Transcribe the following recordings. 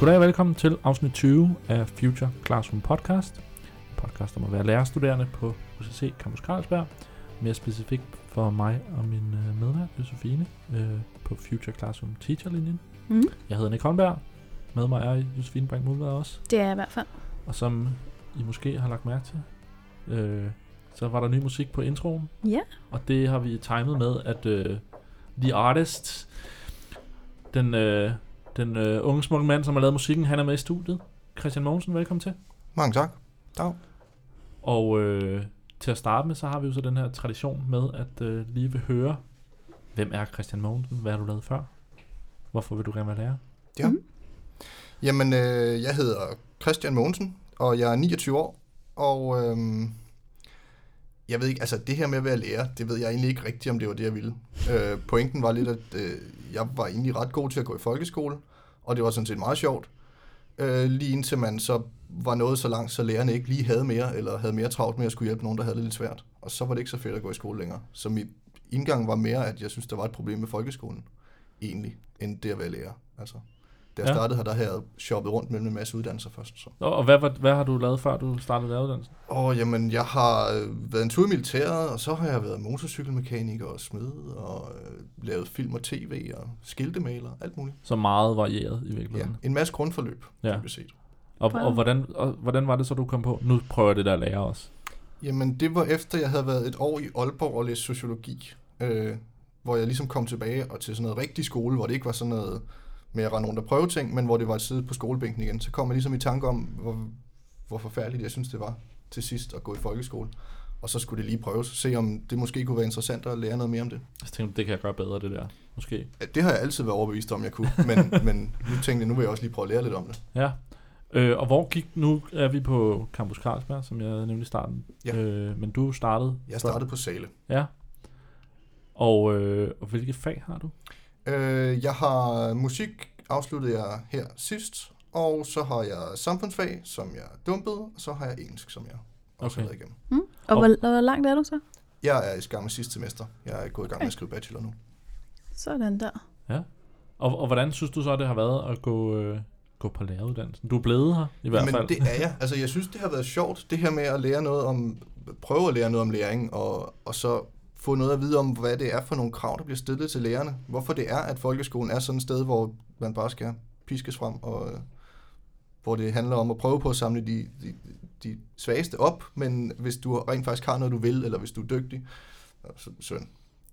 Goddag og velkommen til afsnit 20 af Future Classroom Podcast. En podcast om at være lærerstuderende på UCC Campus Carlsberg. Mere specifikt for mig og min øh, medvært, Josefine, øh, på Future Classroom Teacherlinjen. Mm. Jeg hedder Nick Holmberg. Med mig er Josefine Brink også. Det er jeg i hvert fald. Og som I måske har lagt mærke til, øh, så var der ny musik på introen. Ja. Og det har vi timet med, at øh, The Artist, den, øh, den øh, unge smukke mand, som har lavet musikken, han er med i studiet. Christian Mogensen, velkommen til. Mange tak. Dag. Og øh, til at starte med, så har vi jo så den her tradition med, at øh, lige vil høre, hvem er Christian Mogensen? Hvad har du lavet før? Hvorfor vil du gerne være lærer? Ja. Mhm. Jamen, øh, jeg hedder Christian Mogensen, og jeg er 29 år, og øh, jeg ved ikke, altså det her med at være lærer, det ved jeg egentlig ikke rigtigt, om det var det, jeg ville. Øh, pointen var lidt, at øh, jeg var egentlig ret god til at gå i folkeskole, og det var sådan set meget sjovt. Øh, lige indtil man så var nået så langt, så lærerne ikke lige havde mere, eller havde mere travlt med at skulle hjælpe nogen, der havde det lidt svært. Og så var det ikke så fedt at gå i skole længere. Så mit indgang var mere, at jeg synes, der var et problem med folkeskolen, egentlig, end det at være lærer. Altså, da jeg Ja. startede her, der havde jeg shoppet rundt mellem en masse uddannelser først. Så. Og, og hvad, hvad, hvad har du lavet før du startede læreruddannelsen? Og jamen, jeg har øh, været en tur i militæret, og så har jeg været motorcykelmekaniker og smed, og øh, lavet film og tv og skiltemaler, alt muligt. Så meget varieret i Ja, virkeligheden. en masse grundforløb, Ja. ja. set. Og, og, hvordan, og hvordan var det så, du kom på? Nu prøver jeg det der lærer også. Jamen, det var efter, jeg havde været et år i Aalborg og læst sociologi, øh, hvor jeg ligesom kom tilbage og til sådan noget rigtig skole, hvor det ikke var sådan noget med at rende rundt og prøve ting, men hvor det var at sidde på skolebænken igen. Så kom jeg ligesom i tanke om, hvor, hvor forfærdeligt jeg synes, det var til sidst at gå i folkeskole. Og så skulle det lige prøves, se om det måske kunne være interessant at lære noget mere om det. Så tænkte jeg, det kan jeg gøre bedre, det der. Måske. Ja, Det har jeg altid været overbevist om, jeg kunne, men, men nu tænkte jeg, nu vil jeg også lige prøve at lære lidt om det. Ja. Øh, og hvor gik, nu er vi på Campus Carlsberg, som jeg nemlig starten. Ja. Øh, men du startede. Jeg startede på Sale. Ja. Og, øh, og hvilke fag har du? Øh, jeg har musik, afsluttede jeg her sidst, og så har jeg samfundsfag, som jeg dumpede, og så har jeg engelsk, som jeg også Okay. har igennem. Mm. Og Og- hvor, hvor langt er du så? Jeg er i gang med sidste semester. Jeg er gået i gang med at skrive bachelor nu. Sådan der. Og, og hvordan synes du så, det har været at gå, øh, gå på læreruddannelsen? Du er blevet her, i hvert Men fald. det er jeg. Altså, jeg synes, det har været sjovt, det her med at lære noget om, prøve at lære noget om læring, og, og så få noget at vide om, hvad det er for nogle krav, der bliver stillet til lærerne. Hvorfor det er, at folkeskolen er sådan et sted, hvor man bare skal piskes frem, og øh, hvor det handler om at prøve på at samle de, de, de svageste op, men hvis du rent faktisk har noget, du vil, eller hvis du er dygtig, så, så,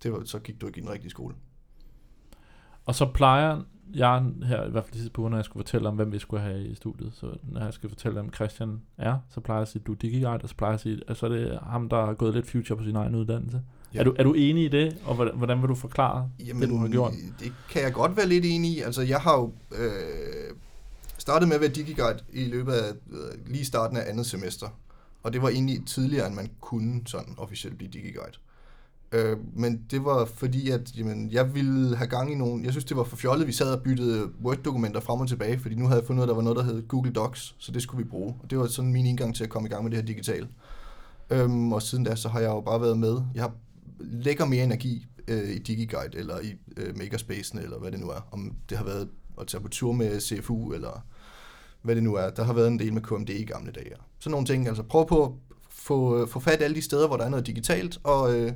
det var, så gik du ikke i den rigtige skole. Og så plejer jeg her, i hvert fald sidste på, når jeg skulle fortælle om, hvem vi skulle have i studiet. Så når jeg skal fortælle, hvem Christian er, så plejer jeg at sige, du er DigiGuide, og så plejer jeg at sige, at så er det ham, der har gået lidt future på sin egen uddannelse. Ja. Er, du, er du enig i det, og hvordan, hvordan vil du forklare Jamen, det, du har gjort? det kan jeg godt være lidt enig i. Altså, jeg har jo øh, startet med at være DigiGuide i løbet af øh, lige starten af andet semester. Og det var egentlig tidligere, end man kunne sådan officielt blive DigiGuide. Øh, men det var fordi, at jamen, jeg ville have gang i nogle... Jeg synes, det var for fjollet, vi sad og byttede Word-dokumenter frem og tilbage, fordi nu havde jeg fundet ud af, at der var noget, der hed Google Docs, så det skulle vi bruge. Og det var sådan min indgang til at komme i gang med det her digitale. Øhm, og siden da, så har jeg jo bare været med. Jeg har lægger mere energi øh, i DigiGuide eller i øh, Makerspace, eller hvad det nu er. Om det har været at tage på tur med CFU, eller hvad det nu er. Der har været en del med KMD i gamle dage. Sådan nogle ting. Altså prøv på at få, øh, få fat i alle de steder, hvor der er noget digitalt, og øh,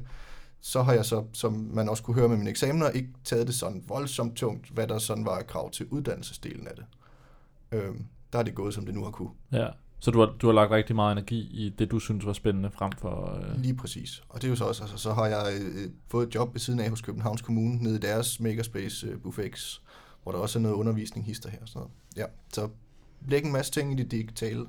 så har jeg så, som man også kunne høre med mine eksamener, ikke taget det sådan voldsomt tungt, hvad der sådan var krav til uddannelsesdelen af det. Øh, der er det gået, som det nu har kunne. Ja. Så du har, du har lagt rigtig meget energi i det, du synes var spændende frem for... Øh, Lige præcis. Og det er jo så også, altså, så har jeg øh, fået et job ved siden af hos Københavns Kommune, nede i deres Makerspace øh, Buffex, hvor der også er noget undervisning, hister her og sådan noget. Ja, så lægge en masse ting i det digitale.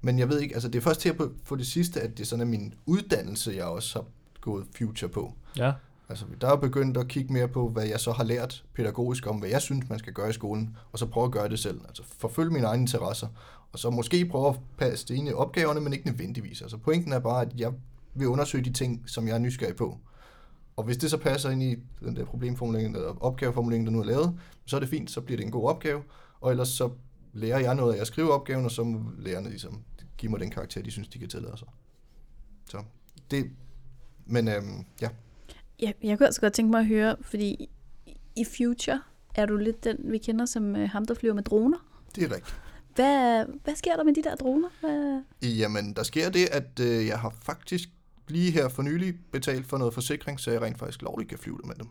Men jeg ved ikke, altså det er først her på, på det sidste, at det sådan er min uddannelse, jeg også har gået future på. ja. Altså, der er begyndt at kigge mere på, hvad jeg så har lært pædagogisk om, hvad jeg synes, man skal gøre i skolen, og så prøve at gøre det selv. Altså, forfølge mine egne interesser, og så måske prøve at passe det ind i opgaverne, men ikke nødvendigvis. Altså, pointen er bare, at jeg vil undersøge de ting, som jeg er nysgerrig på. Og hvis det så passer ind i den der problemformulering, eller opgaveformulering, der nu er lavet, så er det fint, så bliver det en god opgave, og ellers så lærer jeg noget af at skrive opgaven, og så må lærerne ligesom give mig den karakter, de synes, de kan tillade sig. Så det, men øhm, ja, Jeg, jeg kunne altså godt tænke mig at høre, fordi i Future er du lidt den, vi kender som øh, ham, der flyver med droner. Det er rigtigt. Hvad, hvad sker der med de der droner? Hvad? Jamen, der sker det, at øh, jeg har faktisk lige her for nylig betalt for noget forsikring, så jeg rent faktisk lovligt kan flyve det med dem.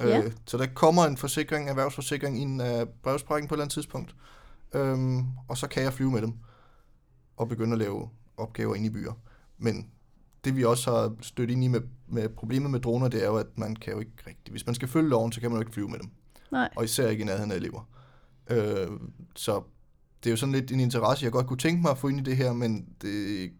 Ja. Øh, så der kommer en forsikring, erhvervsforsikring, i en uh, brevsprækken på et eller andet tidspunkt. Øhm, og så kan jeg flyve med dem og begynde at lave opgaver inde i byer. Men det vi også har stødt ind i med, med problemet med droner, det er jo, at man kan jo ikke rigtig... Hvis man skal følge loven, så kan man jo ikke flyve med dem. Nej. Og især ikke i nærheden af elever. Øh, så det er jo sådan lidt en interesse, jeg godt kunne tænke mig at få ind i det her, men det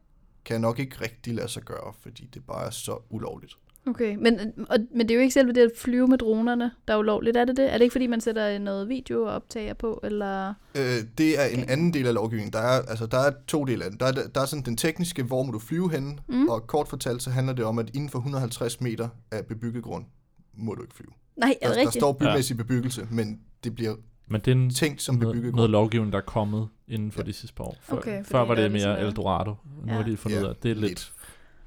kan nok ikke rigtig lade sig gøre, fordi det bare er så ulovligt. Okay, men, og, men det er jo ikke selve det at flyve med dronerne, der er ulovligt, er det det? Er det ikke fordi, man sætter noget video og optager på, eller... Øh, det er en Okay. anden del af lovgivningen. Der er, altså, der er to dele af den. Der er, der er sådan den tekniske, hvor må du flyve henne, Mm. og kort fortalt, så handler det om, at inden for 150 meter af bebygget grund, må du ikke flyve. Nej, er Der, det der rigtigt? står bymæssig bebyggelse, men det bliver Men det er en, tænkt som noget, bebygget noget lovgivning, der er kommet inden for Ja. de sidste par år. Før, Okay, før var det mere Eldorado. Nu Ja. har de fundet Ja, ud af, at det er lidt... lidt.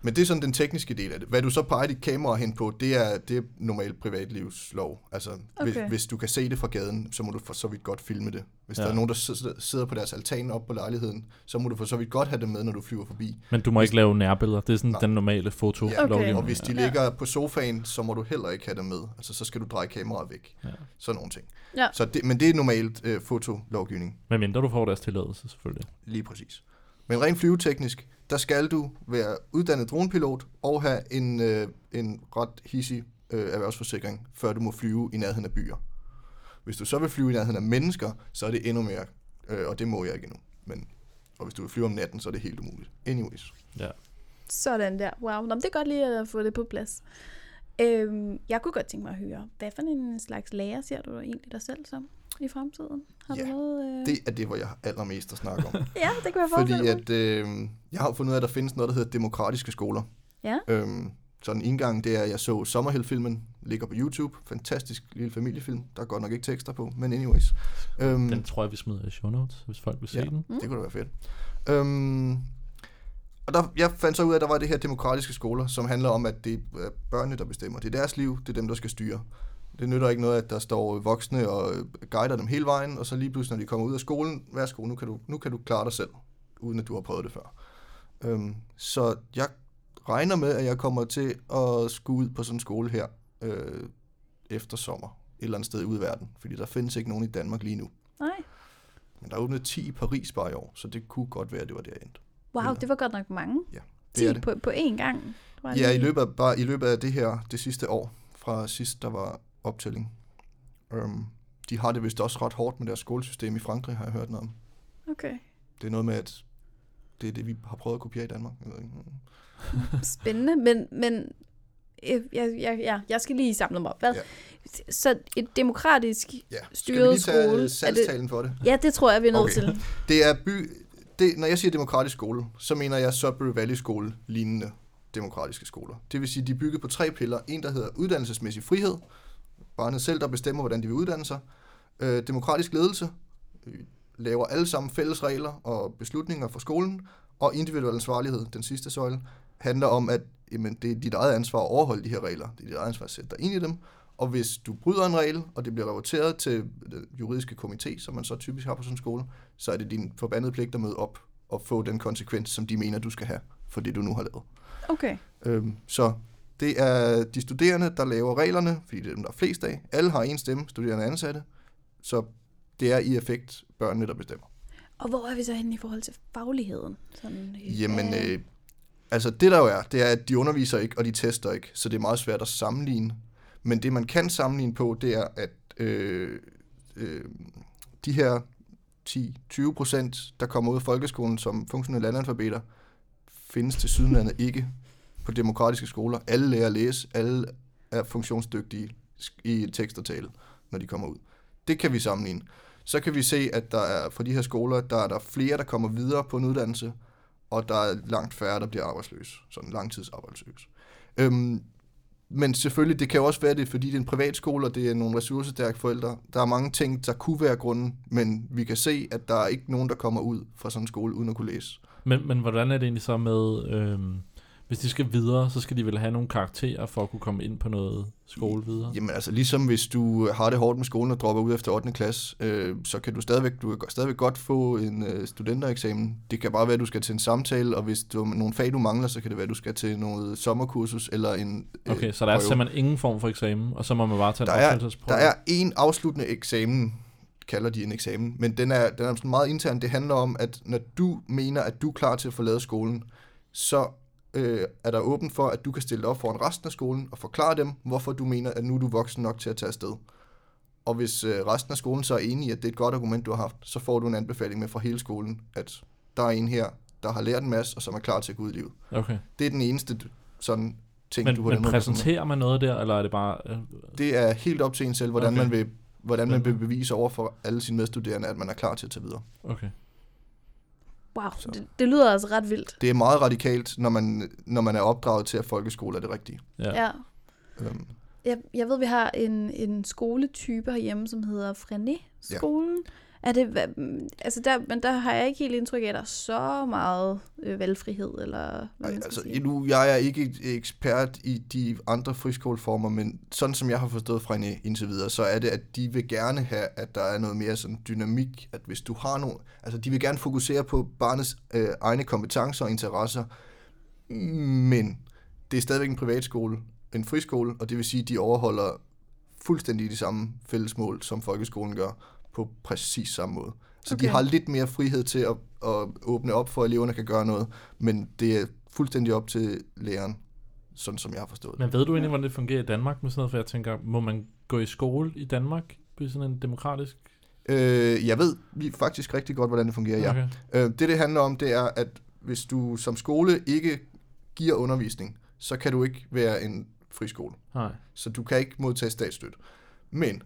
Men det er sådan den tekniske del af det. Hvad du så peger dit kamera hen på, det er, det er normalt privatlivslov. Altså, okay. hvis, hvis du kan se det fra gaden, så må du for så vidt godt filme det. Hvis ja. Der er nogen, der sidder- på deres altan op på lejligheden, så må du for så vidt godt have det med, når du flyver forbi. Men du må ikke lave nærbilleder. Det er sådan Nej. den normale foto Ja, Okay. Og hvis de Ja. ligger på sofaen, så må du heller ikke have det med. Altså, så skal du dreje kameraet væk. Ja. Sådan nogle ting. Ja. Så det, men det er normalt øh, fotolovgivning. Men mindre du får deres tilladelse, selvfølgelig. Lige præcis. Men rent flyveteknisk, der skal du være uddannet dronepilot og have en, øh, en ret hissig øh, erhvervsforsikring, før du må flyve i nærheden af byer. Hvis du så vil flyve i nærheden af mennesker, så er det endnu mere, øh, og det må jeg ikke endnu. Men, og hvis du vil flyve om natten, så er det helt umuligt. Anyways. Sådan der. Wow, Nå, men det er godt lige at få det på plads. Øhm, jeg kunne godt tænke mig at høre, hvad for en slags lærer ser du egentlig dig selv som i fremtiden? Har Ja, du noget... Øh... Det er det, hvor jeg har allermest at snakke om. Ja, det kan jeg Fordi forestille mig. at, øh, jeg har fundet ud af, at der findes noget, der hedder demokratiske skoler. Ja. Øhm, så den indgang, det er, at jeg så Sommerhill-filmen, ligger på YouTube. Fantastisk lille familiefilm. Der er godt nok ikke tekster på, men anyways. Øhm, Den tror jeg, vi smider i show notes, hvis folk vil se Ja. den. Mm. Det kunne da være fedt. Øhm, og der, jeg fandt så ud af, at der var det her demokratiske skoler, som handler om, at det er børnene, der bestemmer. Det er deres liv, det er dem, der skal styre. Det nytter ikke noget, at der står voksne og øh, guider dem hele vejen, og så lige pludselig, når de kommer ud af skolen, værsgo, nu kan du, nu kan du klare dig selv, uden at du har prøvet det før. Øhm, så jeg regner med, at jeg kommer til at skulle ud på sådan en skole her øh, efter sommer, et eller andet sted ude i verden, fordi der findes ikke nogen i Danmark lige nu. Nej. Men der er åbnet 10 i Paris bare i år, så det kunne godt være, at det var der jeg endte. Wow, Eller- det var godt nok mange. Ja, 10 det er det. På, på én gang. Var Ja, i løbet af, bare i løbet af det her, det sidste år, fra sidst der var optælling. Um, de har det vist også ret hårdt med deres skolesystem i Frankrig, har jeg hørt noget om. Okay. Det er noget med, at det er det, vi har prøvet at kopiere i Danmark. Jeg ved ikke. Spændende, men, men jeg, jeg, ja, jeg skal lige samle mig op. Hvad? Ja. Så et demokratisk... Ja, skal vi Styret lige tage skole, skole, det- salgstalen for det? Ja, det tror jeg, vi er nødt Okay. til. Det er by... Det, når jeg siger demokratisk skole, så mener jeg Sudbury Valley Skole lignende demokratiske skoler. Det vil sige, de er bygget på tre piller. En, der hedder uddannelsesmæssig frihed. Barnet selv, der bestemmer, hvordan de vil uddanne sig. Øh, demokratisk ledelse. Vi laver alle sammen fælles regler og beslutninger for skolen. Og individuel ansvarlighed, den sidste søjle, handler om, at jamen, det er dit eget ansvar at overholde de her regler. Det er dit eget ansvar at sætte dig ind i dem. Og hvis du bryder en regel, og det bliver rapporteret til juridiske komité, som man så typisk har på sådan en skole, så er det din forbandede pligt at møde op og få den konsekvens, som de mener, du skal have for det, du nu har lavet. Okay. Øhm, så det er de studerende, der laver reglerne, fordi det er dem, der er flest af. Alle har en stemme, studerende og ansatte. Så det er i effekt børnene, der bestemmer. Og hvor er vi så henne i forhold til fagligheden? Sådan, øh, Jamen, øh, altså det der jo er, det er, at de underviser ikke, og de tester ikke, så det er meget svært at sammenligne. Men det, man kan sammenligne på, det er, at øh, øh, de her 10-20 procent, der kommer ud af folkeskolen som funktionelle analfabeter, findes til sydenlandet ikke på demokratiske skoler. Alle lærer at læse, alle er funktionsdygtige i tekst og tale, når de kommer ud. Det kan vi sammenligne. Så kan vi se, at der er for de her skoler, der er der flere, der kommer videre på en uddannelse, og der er langt færre, der bliver arbejdsløse, sådan langtidsarbejdsløse. Øhm, men selvfølgelig, det kan jo også være det, fordi det er en privatskole, og det er nogle ressourcestærke forældre. Der er mange ting, der kunne være grunden, men vi kan se, at der er ikke nogen, der kommer ud fra sådan en skole uden at kunne læse. Men, men hvordan er det egentlig så med, øhm, hvis de skal videre, så skal de vel have nogle karakterer for at kunne komme ind på noget skole videre? Jamen altså, ligesom hvis du har det hårdt med skolen og dropper ud efter 8. klasse, øh, så kan du stadigvæk, du kan stadigvæk godt få en øh, studentereksamen. Det kan bare være, at du skal til en samtale, og hvis du har nogle fag, du mangler, så kan det være, at du skal til noget sommerkursus eller en øh, Okay, så der er prøve. simpelthen ingen form for eksamen, og så må man bare tage Der en opfølgelsesprøve? der er en afsluttende eksamen, kalder de en eksamen, men den er, den er sådan meget intern. Det handler om, at når du mener, at du er klar til at forlade skolen, så øh, er der åben for, at du kan stille op foran resten af skolen og forklare dem, hvorfor du mener, at nu er du voksen nok til at tage afsted. Og hvis øh, resten af skolen så er enige i, at det er et godt argument, du har haft, så får du en anbefaling med fra hele skolen, at der er en her, der har lært en masse, og som er klar til at gå ud i livet. Okay. Det er den eneste sådan ting, Men, du har men præsenterer man noget der, eller er det bare... Øh, Det er helt op til en selv, hvordan Okay. man vil hvordan man vil bevise over for alle sine medstuderende, at man er klar til at tage videre. okay. Wow, Så. det, det lyder altså ret vildt. Det er meget radikalt, når man, når man er opdraget til, at folkeskole er det rigtige. Ja. Ja. Øhm, Jeg, jeg ved, vi har en, en skoletype herhjemme, som hedder Frené-skolen. Ja. Er det, hva- altså der, men der har jeg ikke helt indtryk af, at der er så meget øh, valgfrihed, eller hvad Ej, man altså, sige. nu, jeg er ikke ekspert i de andre friskoleformer, men sådan som jeg har forstået fra hende indtil videre, så er det, at de vil gerne have, at der er noget mere sådan dynamik, at hvis du har nogle, altså de vil gerne fokusere på barnets øh, egne kompetencer og interesser, men det er stadigvæk en privatskole, en friskole, og det vil sige, at de overholder fuldstændig de samme fællesmål, som folkeskolen gør, på præcis samme måde. Så okay. de har lidt mere frihed til at, at åbne op for, at eleverne kan gøre noget, men det er fuldstændig op til læreren, sådan som jeg har forstået det. Men ved du egentlig, hvordan det fungerer i Danmark med sådan noget? For jeg tænker, må man gå i skole i Danmark på sådan en demokratisk... Øh, jeg ved faktisk rigtig godt, hvordan det fungerer, ja. Okay. Øh, det, det handler om, det er, at hvis du som skole ikke giver undervisning, så kan du ikke være en friskole. Nej. Så du kan ikke modtage statsstøtte. Men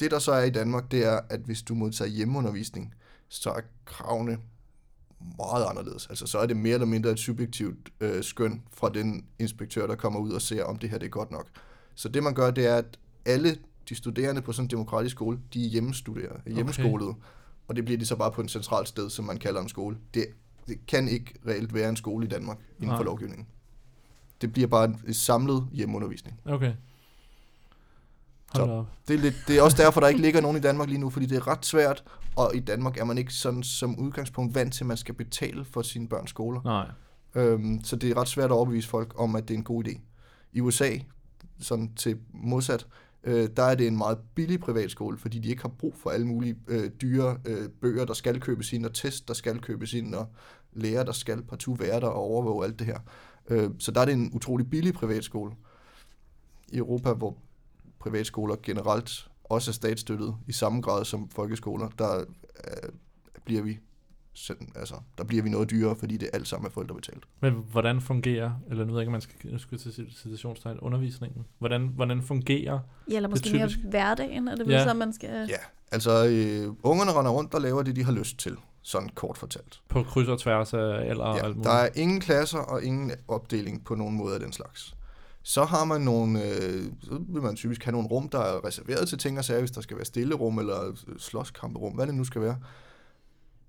det, der så er i Danmark, det er, at hvis du modtager hjemmeundervisning, så er kravene meget anderledes. Altså, så er det mere eller mindre et subjektivt øh, skøn fra den inspektør, der kommer ud og ser, om det her det er godt nok. Så det, man gør, det er, at alle de studerende på sådan en demokratisk skole, de er hjemmestuderende, hjemmeskolede. Og det bliver de så bare på en centralt sted, som man kalder en skole. Det, det kan ikke reelt være en skole i Danmark inden Nej. for lovgivningen. Det bliver bare en samlet hjemmeundervisning. Okay. Hold Så- op. Det er, lidt, det er også derfor, der ikke ligger nogen i Danmark lige nu, fordi det er ret svært, og i Danmark er man ikke sådan som udgangspunkt vant til, at man skal betale for sine børns skoler. Nej. Øhm, så det er ret svært at overbevise folk om, at det er en god idé. I USA, sådan til modsat, øh, der er det en meget billig privatskole, fordi de ikke har brug for alle mulige øh, dyre øh, bøger, der skal købes ind, og test, der skal købes ind, og lærer, der skal partout være der og overvåge alt det her. Øh, så der er det en utrolig billig privatskole. I Europa, hvor privatskoler generelt også er statsstøttet i samme grad som folkeskoler, der øh, bliver vi selv, altså, der bliver vi noget dyrere, fordi det alt sammen er forældrebetalt. Men hvordan fungerer, eller nu ved jeg ikke, man skal, nu skal jeg til citationstegn, undervisningen. Hvordan, hvordan fungerer... Ja, eller måske mere typisk- hverdagen, er det Ja. så, man skal... Ja, altså øh, ungerne render rundt og laver det, de har lyst til, sådan kort fortalt. På kryds og tværs af alder og Ja, alt muligt. der er ingen klasser og ingen opdeling på nogen måde af den slags. Så har man nogle, øh, så vil man typisk have nogle rum, der er reserveret til ting og sager, hvis der skal være stillerum eller øh, slåskamperum, hvad det nu skal være.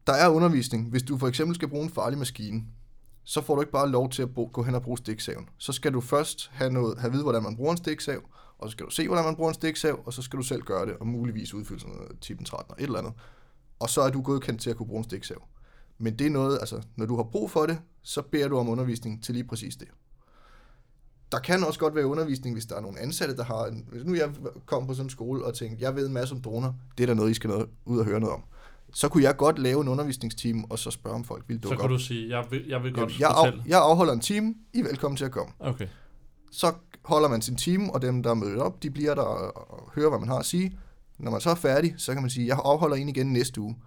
Der er undervisning. Hvis du for eksempel skal bruge en farlig maskine, så får du ikke bare lov til at bruge, gå hen og bruge stiksaven. Så skal du først have, noget, have vide, hvordan man bruger en stiksav, og så skal du se, hvordan man bruger en stiksav, og så skal du selv gøre det, og muligvis udfylde sådan noget tippen 13 og et eller andet. Og så er du godkendt til at kunne bruge en stiksav. Men det er noget, altså, når du har brug for det, så beder du om undervisning til lige præcis det. Der kan også godt være undervisning, hvis der er nogle ansatte, der har... En, hvis nu jeg kom på sådan en skole og tænkte, jeg ved en masse om droner, det er der noget, I skal noget, ud og høre noget om. Så kunne jeg godt lave en undervisningsteam, og så spørge, om folk Så dukke kan op. du sige, jeg vil, jeg vil godt jeg, af, fortælle. jeg afholder en time, I er velkommen til at komme. Okay. Så holder man sin time, og dem, der er mødt op, de bliver der og og hører, hvad man har at sige. Når man så er færdig, så kan man sige, jeg afholder en igen næste uge.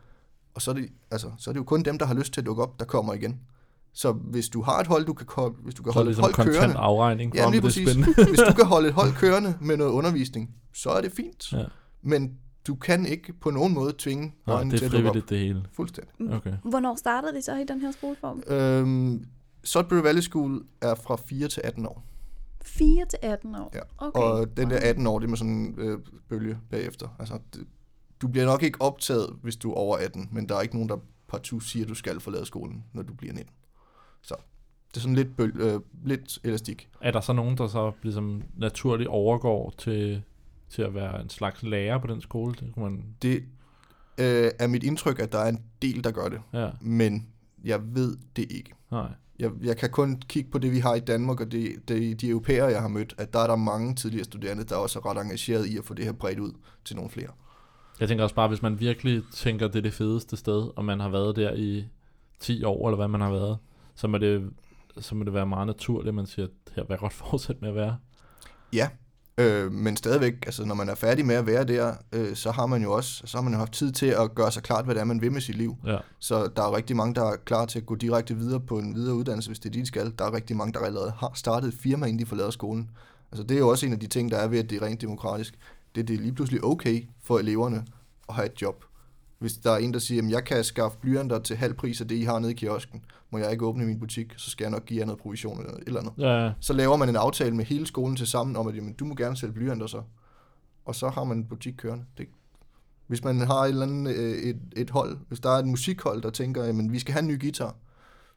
Og så er, det, altså, så er det jo kun dem, der har lyst til at dukke op, der kommer igen. Så hvis du har et hold, du kan, ko- hvis du kan Så holde det et ligesom hold kontant kørende, afregning for, Ja, lige det er præcis. spændende. hvis du kan holde et hold kørende med noget undervisning, så er det fint. Ja. Men du kan ikke på nogen måde tvinge Nej, det til er frivilligt det hele. Fuldstændig. Okay. Hvornår starter de så i den her skoleform? Øhm, Sudbury Valley School er fra 4 til 18 år. 4 til 18 år? Ja, Okay. Og den der Wow. 18 år, det er med sådan en øh, bølge bagefter. Altså, det, du bliver nok ikke optaget, hvis du er over 18, men der er ikke nogen, der partout siger, at du skal forlade skolen, når du bliver 19. Så Det er sådan lidt, bøl, øh, lidt elastik. Er der så nogen, der så ligesom naturligt overgår til, til at være en slags lærer på den skole? Det kunne man... Det øh, er mit indtryk, at der er en del, der gør det. Ja, Men jeg ved det ikke. nej. Jeg, jeg kan kun kigge på det, vi har i Danmark, og det, det, de europæere, jeg har mødt, at der er der mange tidligere studerende, der også er ret engageret i at få det her bredt ud til nogle flere. Jeg tænker også bare, hvis man virkelig tænker, det er det fedeste sted, og man har været der i 10 år, eller hvad man har været, så må det, så må det være meget naturligt, at man siger, at her vil jeg godt fortsætte med at være. Ja, øh, men stadigvæk, altså når man er færdig med at være der, øh, så har man jo også så har man jo haft tid til at gøre sig klart, hvad det er, man vil med sit liv. Ja, Så der er rigtig mange, der er klar til at gå direkte videre på en videre uddannelse, hvis det er det, de skal. Der er rigtig mange, der allerede har startet et firma, inden de forlader skolen. Altså det er jo også en af de ting, der er ved, at det er rent demokratisk. Det, er- det er lige pludselig okay for eleverne at have et job. Hvis der er en, der siger, at jeg kan skaffe blyanter til halv pris af det, I har nede i kiosken, må jeg ikke åbne min butik, så skal jeg nok give jer noget provision eller et eller andet. ja, Så laver man en aftale med hele skolen til sammen om, at jamen, du må gerne sælge blyanter så. Og så har man en butik kørende. Det, hvis man har et, eller andet, øh, et, et hold, hvis der er et musikhold, der tænker, at vi skal have en ny guitar,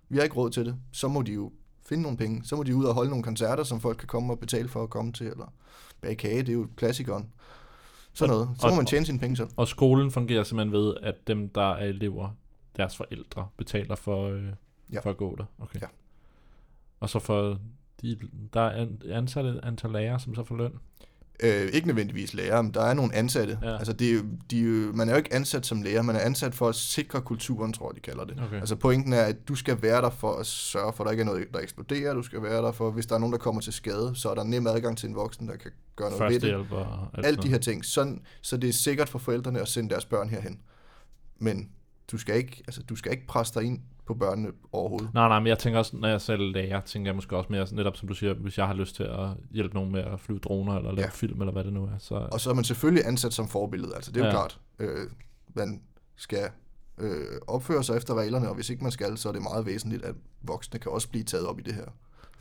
vi har ikke råd til det, så må de jo finde nogle penge. Så må de ud og holde nogle koncerter, som folk kan komme og betale for at komme til, eller bage kage, det er jo klassikeren. Sådan Og- noget. Så må og- man tjene sine penge selv. Og skolen fungerer simpelthen ved, at dem, der er elever, deres forældre betaler for, øh, Ja. for at gå der. Okay. Ja. Og så for de, der er an- ansatte antal lærere, som så får løn. Øh, ikke nødvendigvis lærer, men der er nogle ansatte. Ja. Altså, det de, man er jo ikke ansat som lærer, man er ansat for at sikre kulturen, tror jeg, de kalder det. Okay. Altså pointen er, at du skal være der for at sørge for, at der ikke er noget, der eksploderer. Du skal være der for, hvis der er nogen, der kommer til skade, så er der nem adgang til en voksen, der kan gøre noget ved det. Og alt de her ting. Sådan, så det er sikkert for forældrene at sende deres børn herhen. Men du skal ikke, altså, du skal ikke presse dig ind på børnene overhovedet. Nej, nej, men jeg tænker også, når jeg selv lærer, tænker jeg måske også mere, netop som du siger, hvis jeg har lyst til at hjælpe nogen med at flyve droner, eller lave Ja. film, eller hvad det nu er, så... Og så er man selvfølgelig ansat som forbillede. Altså, det er jo Ja. klart. Øh, man skal øh, opføre sig efter reglerne, og hvis ikke man skal, så er det meget væsentligt, at voksne kan også blive taget op i det her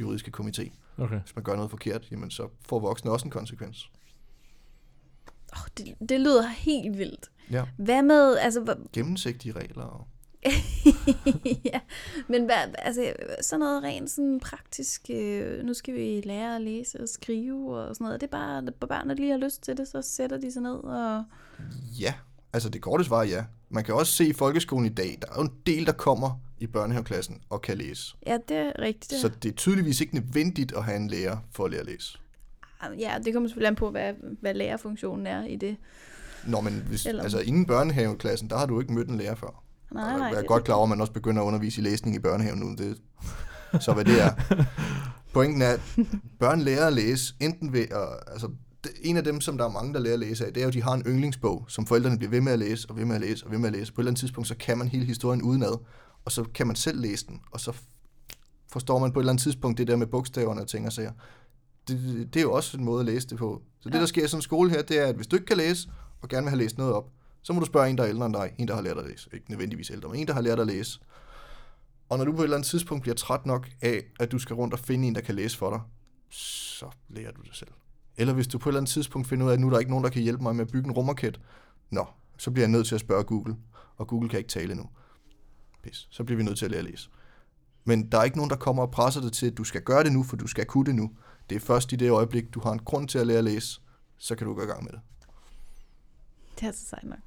juridiske komité. Okay. Hvis man gør noget forkert, jamen så får voksne også en konsekvens. Oh, det, det lyder helt vildt. Ja. Hvad med, altså, hvor- Gennemsigtige regler. Og... ja, men hvad, altså, sådan noget rent sådan praktisk, øh, nu skal vi lære at læse og skrive og sådan noget. Det er bare, at børnene lige har lyst til det, så sætter de sig ned og... Ja, altså det korte svar er ja. Man kan også se i folkeskolen i dag, der er jo en del, der kommer i børnehaveklassen og kan læse. Ja, det er rigtigt. Det. Så det er tydeligvis ikke nødvendigt at have en lærer for at lære at læse. Ja, det kommer selvfølgelig an på, hvad, hvad lærerfunktionen er i det. Nå, men hvis, Eller- altså inden børnehaveklassen, der har du ikke mødt en lærer før. Nej, nej. jeg er godt klar over, at man også begynder at undervise i læsning i børnehaven nu. Det, så hvad det er. Pointen er, at børn lærer at læse, enten ved at, altså, det, en af dem, som der er mange, der lærer at læse af, det er jo, at de har en yndlingsbog, som forældrene bliver ved med at læse, og ved med at læse, og ved med at læse. På et eller andet tidspunkt, så kan man hele historien udenad, og så kan man selv læse den, og så forstår man på et eller andet tidspunkt det der med bogstaverne og ting og sager. Det, det, det er jo også en måde at læse det på. Så det, Ja. der sker i sådan en skole her, det er, at hvis du ikke kan læse, og gerne vil have læst noget op, så må du spørge en, der er ældre end dig, en, der har lært at læse. Ikke nødvendigvis ældre, men en, der har lært at læse. Og når du på et eller andet tidspunkt bliver træt nok af, at du skal rundt og finde en, der kan læse for dig, så lærer du det selv. Eller hvis du på et eller andet tidspunkt finder ud af, at nu er der ikke nogen, der kan hjælpe mig med at bygge en rumraket, nå, så bliver jeg nødt til at spørge Google, og Google kan ikke tale nu. Pis. Så bliver vi nødt til at lære at læse. Men der er ikke nogen, der kommer og presser dig til, at du skal gøre det nu, for du skal kunne det nu. Det er først i det øjeblik, du har en grund til at lære at læse, så kan du gå i gang med det. Det er så sejt nok.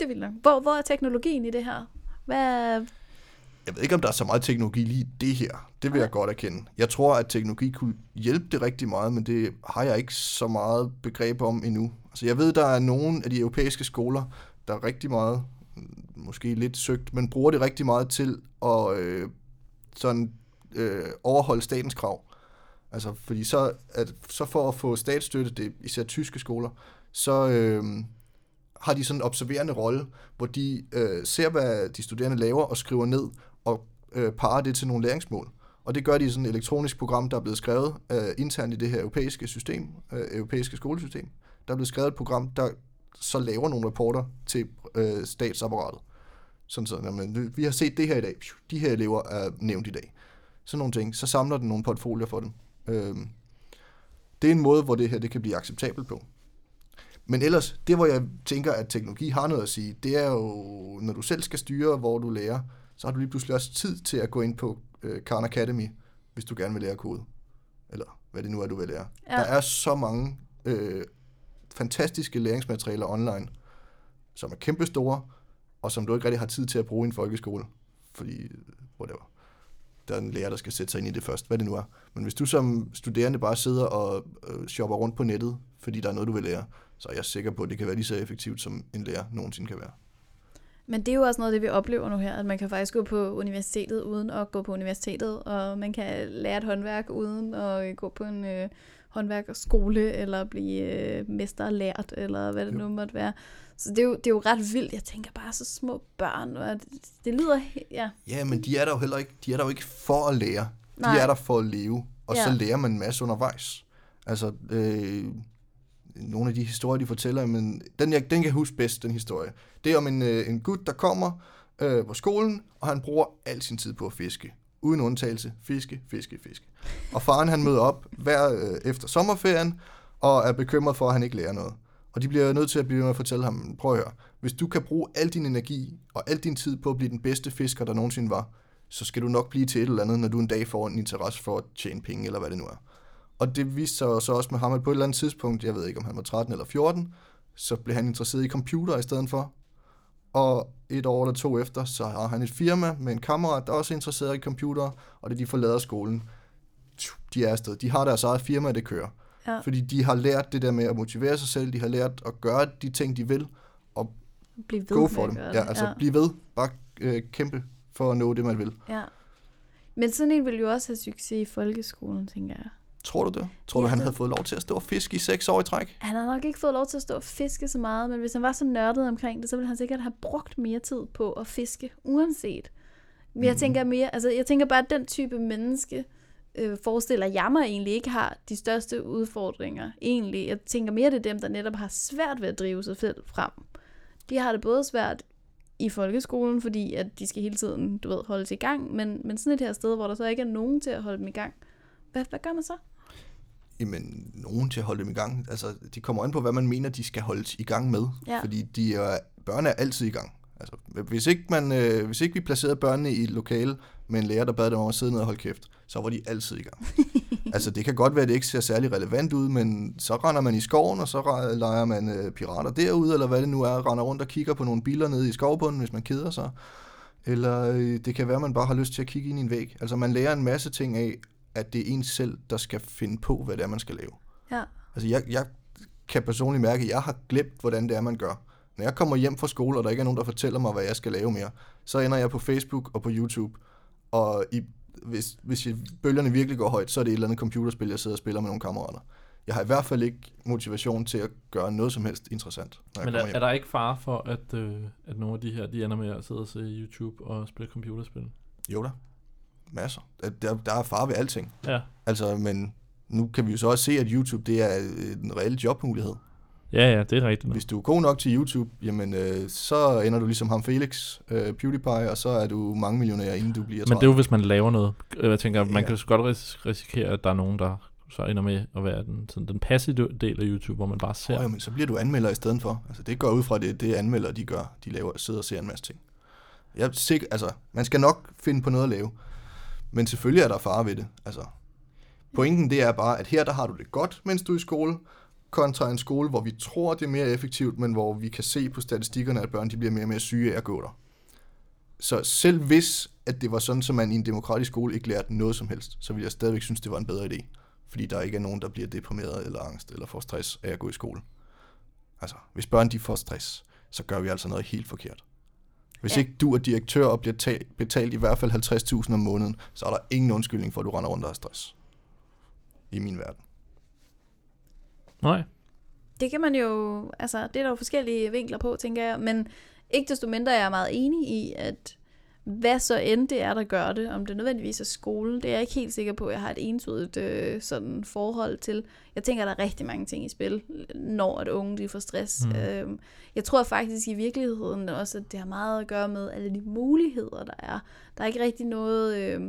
Det vil nok. Hvor, hvor er teknologien i det her? Hvad, Jeg ved ikke, om der er så meget teknologi lige i det her. Det vil jeg godt erkende. Jeg tror, at teknologi kunne hjælpe det rigtig meget, men det har jeg ikke så meget begreb om endnu. Altså, jeg ved, der er nogle af de europæiske skoler, der er rigtig meget, måske lidt søgt, men bruger det rigtig meget til at øh, sådan, øh, overholde statens krav. Altså, fordi så, at, så for at få statsstøtte, det er især tyske skoler, så øh, har de sådan en observerende rolle, hvor de øh, ser, hvad de studerende laver og skriver ned, og øh, parer det til nogle læringsmål. Og det gør de i sådan et elektronisk program, der er blevet skrevet øh, internt i det her europæiske system, øh, europæiske skolesystem. Der er blevet skrevet et program, der så laver nogle rapporter til øh, statsapparatet. Sådan så, jamen, vi har set det her i dag. De her elever er nævnt i dag. Sådan nogle ting. Så samler den nogle portfolier for dem. Øh, det er en måde, hvor det her det kan blive acceptabelt på. Men ellers, det hvor jeg tænker, at teknologi har noget at sige, det er jo, når du selv skal styre, hvor du lærer, så har du lige pludselig også tid til at gå ind på øh, Khan Academy hvis du gerne vil lære kode. Eller hvad det nu er, du vil lære. Ja. Der er så mange øh, fantastiske læringsmaterialer online, som er kæmpestore, og som du ikke rigtig har tid til at bruge i en folkeskole. Fordi, whatever. Der er en lærer, der skal sætte sig ind i det først, hvad det nu er. Men hvis du som studerende bare sidder og øh, shopper rundt på nettet, fordi der er noget, du vil lære, så er jeg sikker på, at det kan være lige så effektivt, som en lærer nogensinde kan være. Men det er jo også noget af det, vi oplever nu her, at man kan faktisk gå på universitetet uden at gå på universitetet, og man kan lære et håndværk uden at gå på en øh, håndværkerskole, eller blive øh, mesterlært, eller hvad det Jo. nu måtte være. Så det er, jo, det er jo ret vildt. Jeg tænker bare så små børn, og det, det lyder... Ja, Ja, men de er der jo heller ikke, de er der jo ikke for at lære. De Nej. er der for at leve, og Ja. så lærer man en masse undervejs. Altså, øh, nogle af de historier, de fortæller, men den, jeg, den kan jeg huske bedst, den historie. Det er om en, øh, en gut, der kommer øh, på skolen, og han bruger al sin tid på at fiske. Uden undtagelse. Fiske, fiske, fiske. Og faren han møder op hver øh, efter sommerferien, og er bekymret for, at han ikke lærer noget. Og de bliver nødt til at blive med at fortælle ham, prøv at høre, hvis du kan bruge al din energi og al din tid på at blive den bedste fisker, der nogensinde var, så skal du nok blive til et eller andet, når du en dag får en interesse for at tjene penge, eller hvad det nu er. Og det viste sig så også med ham, at på et eller andet tidspunkt, jeg ved ikke, om han var 13 eller 14, så blev han interesseret i computer i stedet for. Og et år eller to efter, så har han et firma med en kammerat, der også er interesseret i computer, og det de forlader skolen. De er afsted. De har deres eget firma, det kører. ja. Fordi de har lært det der med at motivere sig selv, de har lært at gøre de ting, de vil, Bliv ved go for dem. Ja, altså bliv ved, bare øh, kæmpe for at nå det, man vil. ja. Men sådan en ville jo også have succes i folkeskolen, tænker jeg. Tror du det? Tror du, Ja, han det- havde fået lov til at stå og fiske i seks år i træk? Han har nok ikke fået lov til at stå og fiske så meget, men hvis han var så nørdet omkring det, så ville han sikkert have brugt mere tid på at fiske, uanset. Men jeg Mhm. tænker mere, altså jeg tænker bare, at den type menneske, øh, forestiller jeg mig egentlig ikke har de største udfordringer. Egentlig, jeg tænker mere, det er dem, der netop har svært ved at drive sig selv frem. De har det både svært i folkeskolen, fordi at de skal hele tiden, du ved, holdes i gang, men, men sådan et her sted, hvor der så ikke er nogen til at holde dem i gang. Hvad, hvad gør man så? Jamen, nogen til at holde dem i gang. Altså, de kommer an på, hvad man mener, de skal holdes i gang med. Ja. Fordi de er, børn er altid i gang. Altså, hvis ikke, man, øh, hvis ikke vi placerede børnene i et lokale med en lærer, der bad dem om at sidde ned og holde kæft, så var de altid i gang. altså, det kan godt være, at det ikke ser særlig relevant ud, men så render man i skoven, og så leger man øh, pirater derude, eller hvad det nu er, render rundt og kigger på nogle biler nede i skovbunden, hvis man keder sig. Eller øh, det kan være, at man bare har lyst til at kigge ind i en væg. Altså, man lærer en masse ting af, at det er en selv, der skal finde på, hvad det er, man skal lave. Ja. Altså, jeg, jeg kan personligt mærke, at jeg har glemt, hvordan det er, man gør. Når jeg kommer hjem fra skole, og der ikke er nogen, der fortæller mig, hvad jeg skal lave mere, så ender jeg på Facebook og på YouTube. Og i, hvis, hvis jeg, bølgerne virkelig går højt, så er det et eller andet computerspil, jeg sidder og spiller med nogle kammerater. Jeg har i hvert fald ikke motivation til at gøre noget som helst interessant, når jeg Men kommer er, hjem. er der ikke fare for, at, øh, at nogle af de her, de ender med at sidde og se YouTube og spille computerspil? Jo da. Masser. Der, der, er fare ved alting. Ja. Altså, men nu kan vi jo så også se, at YouTube det er en reel jobmulighed. Ja, ja, det er rigtigt. Hvis du er god nok til YouTube, jamen, øh, så ender du ligesom ham Felix, øh, PewDiePie, og så er du mange millionær, inden du bliver 30. Men det er jo, hvis man laver noget. Øh, Jeg tænker, man Ja. kan så godt ris- risikere, at der er nogen, der så ender med at være den, sådan, den passive del af YouTube, hvor man bare ser. Åh, jamen, så bliver du anmelder i stedet for. Altså, det går ud fra det, det anmelder, de gør. De laver, sidder og ser en masse ting. Jeg er sikker, altså, man skal nok finde på noget at lave. Men selvfølgelig er der fare ved det. Altså, pointen det er bare, at her der har du det godt, mens du er i skole, kontra en skole, hvor vi tror, det er mere effektivt, men hvor vi kan se på statistikkerne, at børn de bliver mere og mere syge af at gå der. Så selv hvis, at det var sådan, at man i en demokratisk skole ikke lærte noget som helst, så ville jeg stadigvæk synes, det var en bedre idé. Fordi der ikke er nogen, der bliver deprimeret eller angst eller får stress af at gå i skole. Altså, hvis børn de får stress, så gør vi altså noget helt forkert. Hvis Ja. ikke du er direktør og bliver ta- betalt i hvert fald 50.000 om måneden, så er der ingen undskyldning for, at du render rundt og har stress. I min verden. Nej. Det kan man jo, altså det er der jo forskellige vinkler på, tænker jeg, men ikke desto mindre er jeg meget enig i, at hvad så end det er, der gør det, om det nødvendigvis er skole, det er jeg ikke helt sikker på, at jeg har et entydigt øh, sådan forhold til. Jeg tænker, at der er rigtig mange ting i spil, når at unge de får stress. Mm. Mm. Øhm, jeg tror faktisk i virkeligheden også, at det har meget at gøre med alle de muligheder, der er. Der er ikke rigtig noget øh,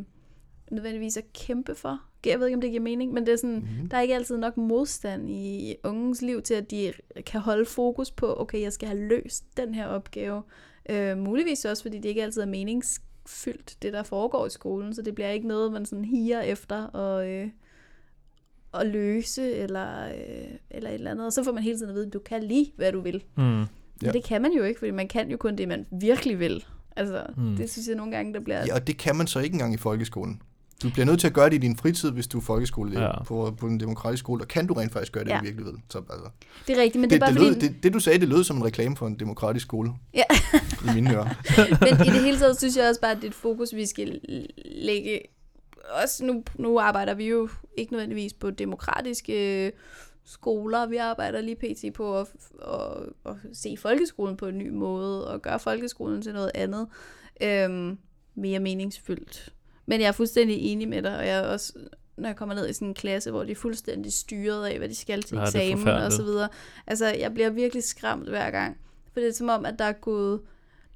nødvendigvis at kæmpe for. Jeg ved ikke, om det giver mening, men det er sådan, Mm-hmm. der er ikke altid nok modstand i ungens liv til, at de kan holde fokus på, okay, jeg skal have løst den her opgave. Øh, muligvis også, fordi det ikke altid er menings, fyldt, det der foregår i skolen, så det bliver ikke noget, man sådan higer efter og, øh, at løse, eller, øh, eller et eller andet. Og så får man hele tiden at vide, at du kan lige, hvad du vil. Mm. Men Ja. det kan man jo ikke, fordi man kan jo kun det, man virkelig vil. Altså, mm. det synes jeg nogle gange, der bliver... Ja, og det kan man så ikke engang i folkeskolen. Du bliver nødt til at gøre det i din fritid, hvis du er folkeskoleelev Ja. på, på en demokratisk skole. Der kan du rent faktisk gøre det, Ja. ja. du virkelig vil. Så, altså, Det er rigtigt, men det, det, er bare det, fordi... lød, det, det, du sagde, det lød som en reklame for en demokratisk skole. Ja. I mine ører. Men i det hele taget synes jeg også bare, at det er et fokus, vi skal lægge. Også nu, nu arbejder vi jo ikke nødvendigvis på demokratiske øh, skoler. Vi arbejder lige pt. på at, at, at se folkeskolen på en ny måde, og gøre folkeskolen til noget andet. Øhm, mere meningsfyldt. Men jeg er fuldstændig enig med dig, og jeg er også, når jeg kommer ned i sådan en klasse, hvor de er fuldstændig styret af, hvad de skal til Ja, eksamen og så videre. Altså, jeg bliver virkelig skræmt hver gang. For det er som om, at der er gået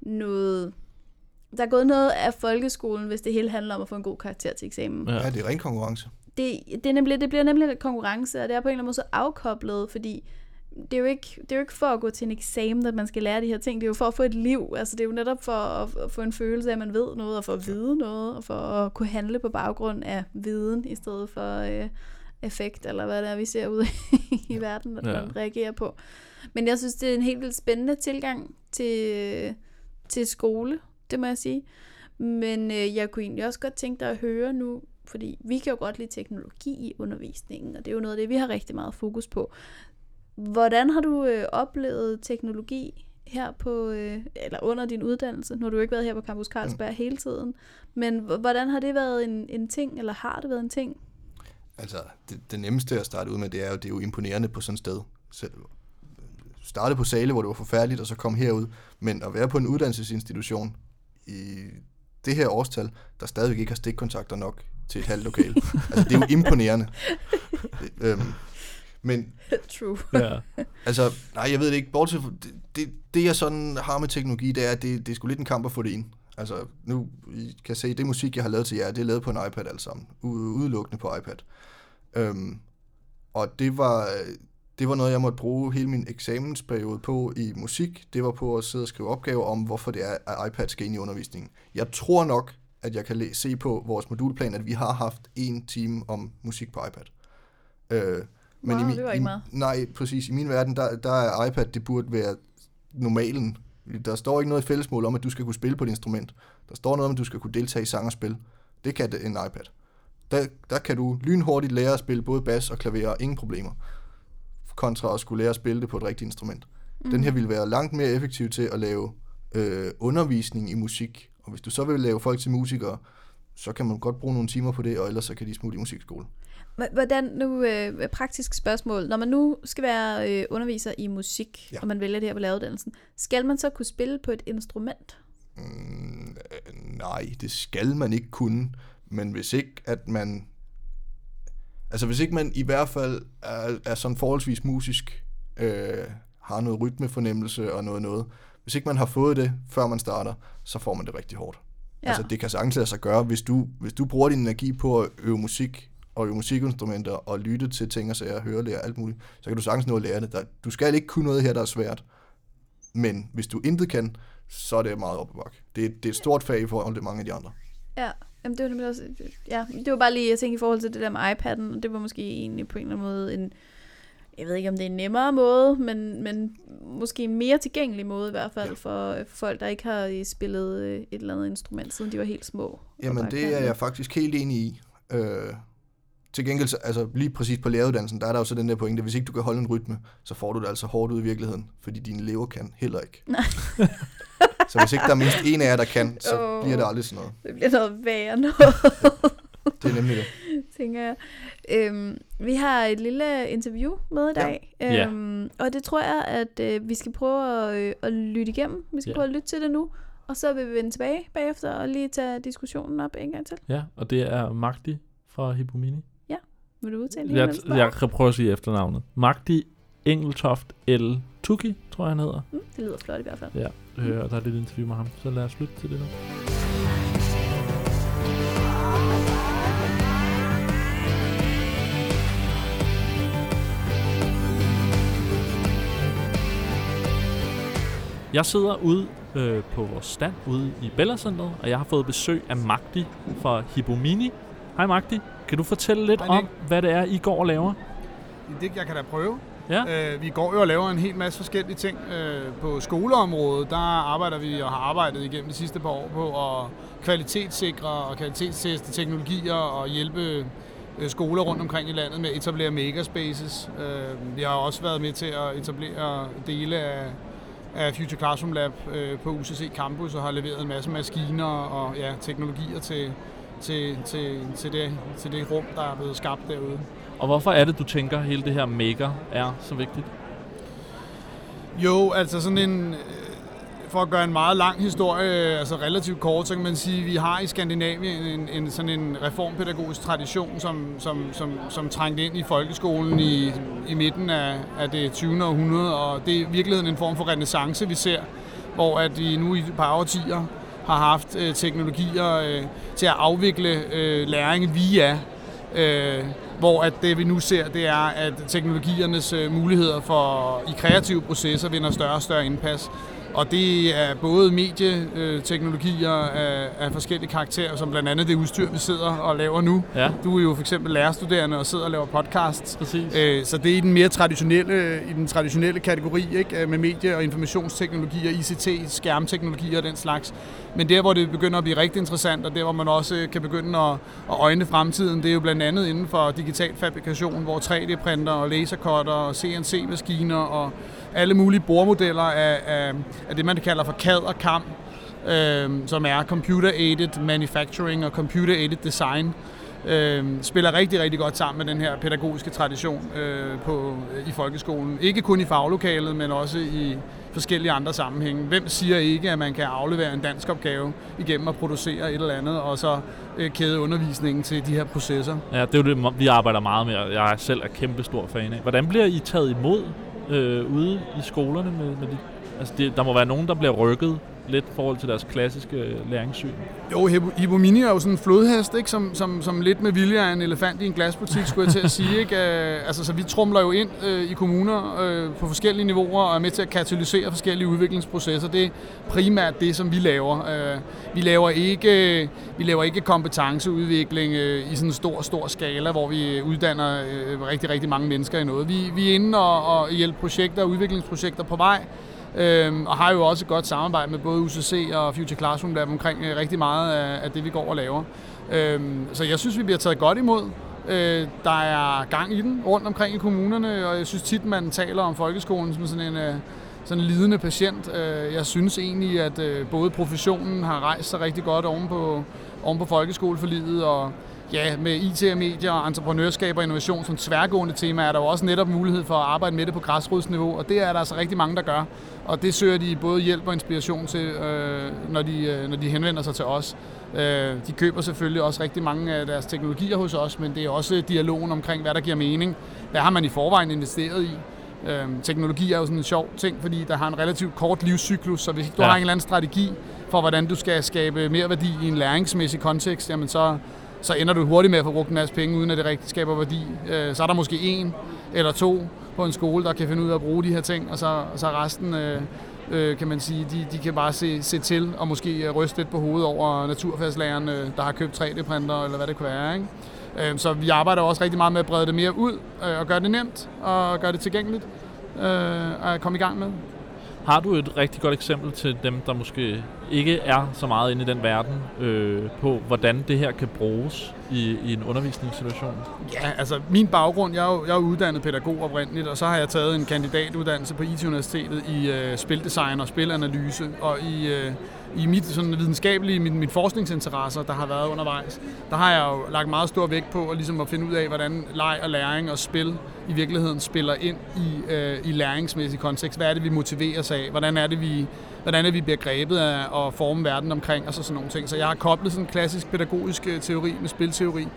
noget... Der er gået noget af folkeskolen, hvis det hele handler om at få en god karakter til eksamen. Ja. Ja, det er ren konkurrence. Det, det, er nemlig, det bliver nemlig lidt konkurrence, og det er på en eller anden måde så afkoblet, fordi det er, jo ikke, det er jo ikke for at gå til en eksamen, at man skal lære de her ting. Det er jo for at få et liv. Altså, det er jo netop for at, at få en følelse af, at man ved noget, og for at vide noget, og for at kunne handle på baggrund af viden, i stedet for øh, effekt, eller hvad det er, vi ser ud i verden, at Ja. ja. man reagerer på. Men jeg synes, det er en helt vildt spændende tilgang til, til skole, det må jeg sige. Men øh, jeg kunne egentlig også godt tænke dig at høre nu, fordi vi kan jo godt lide teknologi i undervisningen, og det er jo noget af det, vi har rigtig meget fokus på. Hvordan har du øh, oplevet teknologi her på, øh, eller under din uddannelse? Nu har du jo ikke været her på Campus Carlsberg mm. hele tiden, men hvordan har det været en, en ting, eller har det været en ting? Altså, det, det nemmeste at starte ud med, det er jo, det er jo imponerende på sådan et sted. Selv, starte på Sale, hvor det var forfærdeligt, og så komme herud. Men at være på en uddannelsesinstitution i det her årstal, der stadigvæk ikke har stikkontakter nok til et halvt lokal. altså, det er jo imponerende. øhm, men True. ja. altså, nej, jeg ved det ikke. Bortset fra, det, det, det, jeg sådan har med teknologi, det er, at det, det er sgu lidt en kamp at få det ind. Altså, nu I kan se, det musik, jeg har lavet til jer, det er lavet på en iPad alt sammen. Udelukkende på iPad. Øhm, og det var, det var noget, jeg måtte bruge hele min eksamensperiode på i musik. Det var på at sidde og skrive opgaver om, hvorfor det er, at iPad skal ind i undervisningen. Jeg tror nok, at jeg kan se på vores modulplan, at vi har haft en time om musik på iPad. Øh, Wow, i min, det var ikke i, meget. Nej, præcis. I min verden, der, der er iPad, det burde være normalen. Der står ikke noget i fællesmål om, at du skal kunne spille på et instrument. Der står noget om, at du skal kunne deltage i sang og spil. Det kan det- en iPad. Der, der kan du lynhurtigt lære at spille både bas og klaver, og ingen problemer. Kontra at skulle lære at spille det på et rigtigt instrument. Mm. Den her vil være langt mere effektiv til at lave øh, undervisning i musik. Og hvis du så vil lave folk til musikere, så kan man godt bruge nogle timer på det, og ellers så kan de smutte i musikskole. Hvordan nu, øh, praktisk spørgsmål, når man nu skal være øh, underviser i musik, ja. Og man vælger det her på laveruddannelsen, skal man så kunne spille på et instrument? Mm, nej, det skal man ikke kunne. Men hvis ikke, at man... Altså hvis ikke man i hvert fald er, er sådan forholdsvis musisk, øh, har noget rytmefornemmelse og noget noget. Hvis ikke man har fået det, før man starter, så får man det rigtig hårdt. Ja. Altså det kan sagtens lade sig gøre, hvis du, hvis du bruger din energi på at øve musik, og øve musikinstrumenter, og lytte til ting og sager, høre, lære, alt muligt, så kan du sagtens nå at lære det. Der, du skal ikke kunne noget her, der er svært. Men hvis du intet kan, så er det meget op bakke. Det, er- det er et stort fag i forhold til mange af de andre. Ja, jamen det var nemlig også, ja, det var bare lige, jeg tænkte i forhold til det der med iPad'en, og det var måske egentlig på en eller anden måde en, jeg ved ikke om det er en nemmere måde, men, men måske en mere tilgængelig måde i hvert fald Ja. for øh, folk, der ikke har øh, spillet øh, et eller andet instrument, siden de var helt små. Jamen, det er jeg faktisk helt enig i. Øh, til gengæld, så- altså lige præcis på læreruddannelsen, der er der jo så den der pointe, hvis ikke du kan holde en rytme, så får du det altså hårdt ud i virkeligheden, fordi dine elever kan heller ikke. Nej. så hvis ikke der er mindst en af jer, der kan, så Åh. bliver det aldrig sådan noget. Det bliver noget værre noget, Det er nemlig det. tænker jeg. Øhm, vi har et lille interview med i dag, Ja. øhm, og det tror jeg, at øh, vi skal prøve at, øh, at lytte igennem. Vi skal Ja. prøve at lytte til det nu, og så vil vi vende tilbage bagefter og lige tage diskussionen op en gang til. ja, og det er Magdi fra Hippomini. Vil du udtale det? Jeg, jeg kan prøve at sige efternavnet. Magdi Engeltoft L. Tuki, tror jeg han hedder. Mm, det lyder flot i hvert fald. Ja, øh, og der er lidt interview med ham. Så lad os lytte til det nu. Jeg sidder ude øh, på vores stand ude i Bella Centeret, og jeg har fået besøg af Magdi fra Hibomini. Hej Magdi, kan du fortælle lidt Hej, om, hvad det er, I går og laver? Det jeg kan da prøve. Ja, Øh, vi går jo og laver en hel masse forskellige ting. Øh, på skoleområdet, der arbejder vi og har arbejdet igennem de sidste par år på at kvalitetssikre og kvalitetsteste teknologier og hjælpe øh, skoler rundt omkring i landet med at etablere makerspaces. Øh, vi har også været med til at etablere dele af, af Future Classroom Lab øh, på UCC Campus og har leveret en masse maskiner og ja, teknologier til, til, til, til, det, til det rum, der er blevet skabt derude. og hvorfor er det, du tænker, hele det her maker er så vigtigt? Jo, altså sådan en... øh, For at gøre en meget lang historie, altså relativt kort, så kan man sige, at vi har i Skandinavien en, en sådan en reformpædagogisk tradition, som, som, som, som trængte ind i folkeskolen i, i midten af, af det 20. århundrede, og det er i virkeligheden en form for renaissance, vi ser, hvor at vi nu i et par årtier har haft øh, teknologier øh, til at afvikle øh, læring via øh, hvor at det vi nu ser, det er, at teknologiernes øh, muligheder for i kreative processer vinder større og større indpas. Og det er både medieteknologier af, af forskellige karakterer, som blandt andet det udstyr, vi sidder og laver nu. Ja, Du er jo for eksempel lærerstuderende og sidder og laver podcasts. præcis. Øh, Så det er i den mere traditionelle, i den traditionelle kategori ikke? Øh, med medie- og informationsteknologier, ICT, skærmteknologier og den slags. Men der, hvor det begynder at blive rigtig interessant, og der, hvor man også kan begynde at, at øjne fremtiden, det er jo blandt andet inden for digital fabrikation, hvor 3D-printer og lasercutter og CNC-maskiner og alle mulige bordmodeller af, af, af det, man kalder for CAD og CAM, øh, som er Computer-Aided Manufacturing og Computer-Aided Design, øh, spiller rigtig, rigtig godt sammen med den her pædagogiske tradition øh, på, i folkeskolen. Ikke kun i faglokalet, men også i forskellige andre sammenhænge. Hvem siger ikke, at man kan aflevere en dansk opgave igennem at producere et eller andet, og så øh, kæde undervisningen til de her processer? Ja, det er jo det, vi arbejder meget med, og jeg er selv er kæmpe stor fan af. Hvordan bliver I taget imod øh, ude i skolerne? Med, med de, altså det, der må være nogen, der bliver rykket lidt i forhold til deres klassiske øh, læringssyn. Jo, Hippomini er jo sådan en flodhest, ikke? Som, som, som lidt med vilje er en elefant i en glasbutik, skulle jeg til at sige. Ikke? Øh, altså, så vi trumler jo ind øh, i kommuner øh, på forskellige niveauer og er med til at katalysere forskellige udviklingsprocesser. Det er primært det, som vi laver. Øh, vi, laver ikke, vi laver ikke kompetenceudvikling øh, i sådan en stor, stor skala, hvor vi uddanner øh, rigtig, rigtig mange mennesker i noget. Vi, vi er inde og, og hjælpe projekter og udviklingsprojekter på vej, Øhm, og har jo også et godt samarbejde med både UCC og Future Classroom Lab omkring øh, rigtig meget af, af det, vi går og laver. Øh, så jeg synes, vi bliver taget godt imod. Øh, der er gang i den rundt omkring i kommunerne, og jeg synes tit, man taler om folkeskolen som sådan en, øh, sådan en lidende patient. Øh, jeg synes egentlig, at øh, både professionen har rejst sig rigtig godt oven på, oven på folkeskoleforlidet, og ja, med IT og medier og entreprenørskab og innovation som tværgående tema, er der jo også netop mulighed for at arbejde med det på græsrodsniveau, og det er der altså rigtig mange, der gør. Og det søger de både hjælp og inspiration til, øh, når, de, øh, når de henvender sig til os. Øh, de køber selvfølgelig også rigtig mange af deres teknologier hos os, men det er også dialogen omkring, hvad der giver mening. Hvad har man i forvejen investeret i? Øh, teknologi er jo sådan en sjov ting, fordi der har en relativt kort livscyklus, så hvis ikke du ja. har en eller anden strategi for, hvordan du skal skabe mere værdi i en læringsmæssig kontekst, jamen så, så ender du hurtigt med at få brugt en masse penge, uden at det rigtig skaber værdi. Øh, så er der måske en eller to på en skole, der kan finde ud af at bruge de her ting, og så, og så resten, øh, øh, kan man sige, de, de kan bare se, se til og måske øh, ryste lidt på hovedet over naturfagslæreren, øh, der har købt 3D-printer, eller hvad det kunne være. Ikke? Øh, så vi arbejder også rigtig meget med at brede det mere ud, øh, og gøre det nemt, og gøre det tilgængeligt, øh, at komme i gang med. Har du et rigtig godt eksempel til dem, der måske ikke er så meget inde i den verden, øh, på hvordan det her kan bruges i, i en undervisningssituation? Ja, altså min baggrund, jeg er jo, jeg er uddannet pædagog oprindeligt, og så har jeg taget en kandidatuddannelse på IT-universitetet i øh, spildesign og spilanalyse, og i, øh, i mit sådan videnskabelige, min, min forskningsinteresser, der har været undervejs, der har jeg jo lagt meget stor vægt på at, ligesom at finde ud af, hvordan leg og læring og spil i virkeligheden spiller ind i, øh, i læringsmæssig kontekst. Hvad er det, vi motiveres af? Hvordan er det, vi, hvordan er det, vi bliver grebet af at forme verden omkring os og sådan nogle ting. Så jeg har koblet sådan en klassisk pædagogisk øh, teori med spilteori,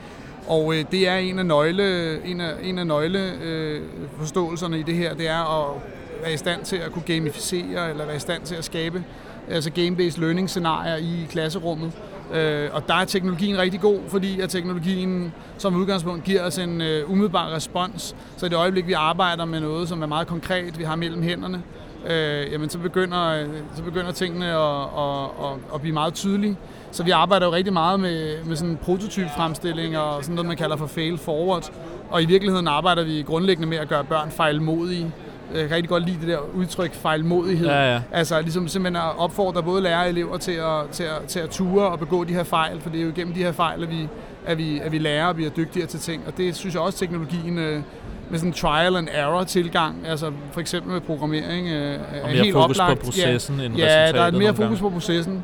og øh, det er en af nøgle, en af, en af nøgle øh, forståelserne i det her, det er at være i stand til at kunne gamificere, eller være i stand til at skabe altså game-based learning scenarier i klasserummet. Øh, og der er teknologien rigtig god, fordi at teknologien som udgangspunkt giver os en øh, umiddelbar respons. Så i det øjeblik, vi arbejder med noget, som er meget konkret, vi har mellem hænderne, øh, jamen så begynder, så begynder tingene at, at, at, at blive meget tydelige. Så vi arbejder jo rigtig meget med, med sådan prototypfremstilling og sådan noget, man kalder for fail forward. Og i virkeligheden arbejder vi grundlæggende med at gøre børn fejlmodige. Jeg kan rigtig godt lide det der udtryk fejlmodighed. Ja, ja. Altså ligesom simpelthen at opfordre både lærere og elever til at, til, at, til at ture og begå de her fejl, for det er jo igennem de her fejl, at vi, at vi, at vi lærer og bliver dygtigere til ting. Og det synes jeg også, teknologien øh, med sådan en trial and error tilgang, altså for eksempel med programmering, øh, er helt fokus oplagt. på processen ja, end Ja, der er mere fokus på processen.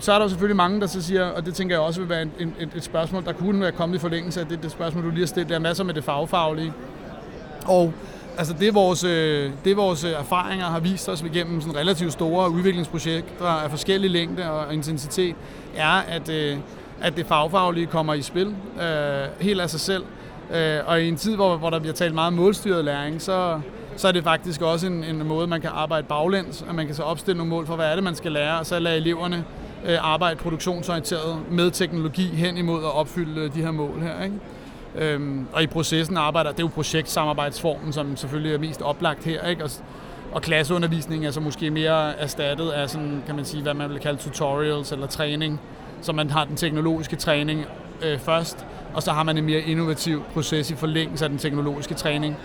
Så er der jo selvfølgelig mange, der så siger, og det tænker jeg også vil være en, en, et, et spørgsmål, der kunne være kommet i forlængelse af det, det spørgsmål, du lige har stillet. Der er masser med det fagfaglige. Og altså det, vores, øh, det vores øh, erfaringer har vist os igennem sådan relativt store udviklingsprojekter af forskellige længde og intensitet, er, at, øh, at det fagfaglige kommer i spil øh, helt af sig selv. Øh, og i en tid, hvor, hvor der bliver talt meget om målstyret læring, så, så er det faktisk også en, en måde, man kan arbejde baglæns, at man kan så opstille nogle mål for, hvad er det, man skal lære, og så lade eleverne øh, arbejde produktionsorienteret med teknologi hen imod at opfylde øh, de her mål her. Ikke? Øhm, og i processen arbejder, det er jo projektsamarbejdsformen, som selvfølgelig er mest oplagt her, ikke? Og, og klasseundervisning er så måske mere erstattet af sådan, kan man sige, hvad man vil kalde tutorials eller træning, så man har den teknologiske træning øh, først, og så har man en mere innovativ proces i forlængelse af den teknologiske træning.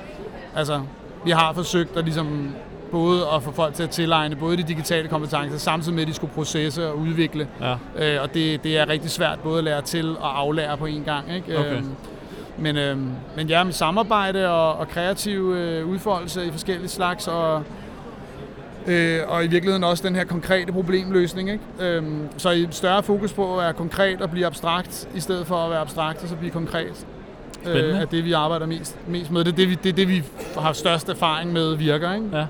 Altså, vi har forsøgt at ligesom både at få folk til at tilegne både de digitale kompetencer, samtidig med, at de skulle processe og udvikle. Ja. Øh, og det, det er rigtig svært både at lære til og aflære på en gang. Ikke? Okay. Øhm, men, øhm, men ja, med samarbejde og, og kreativ øh, udfoldelse i forskellige slags, og, øh, og i virkeligheden også den her konkrete problemløsning. Ikke? Øhm, så i større fokus på at være konkret og blive abstrakt, i stedet for at være abstrakt og så blive konkret. Spændende. Øh, er det, vi arbejder mest, mest med. Det er det, vi, det er det, vi har størst erfaring med virker. Ikke? Ja.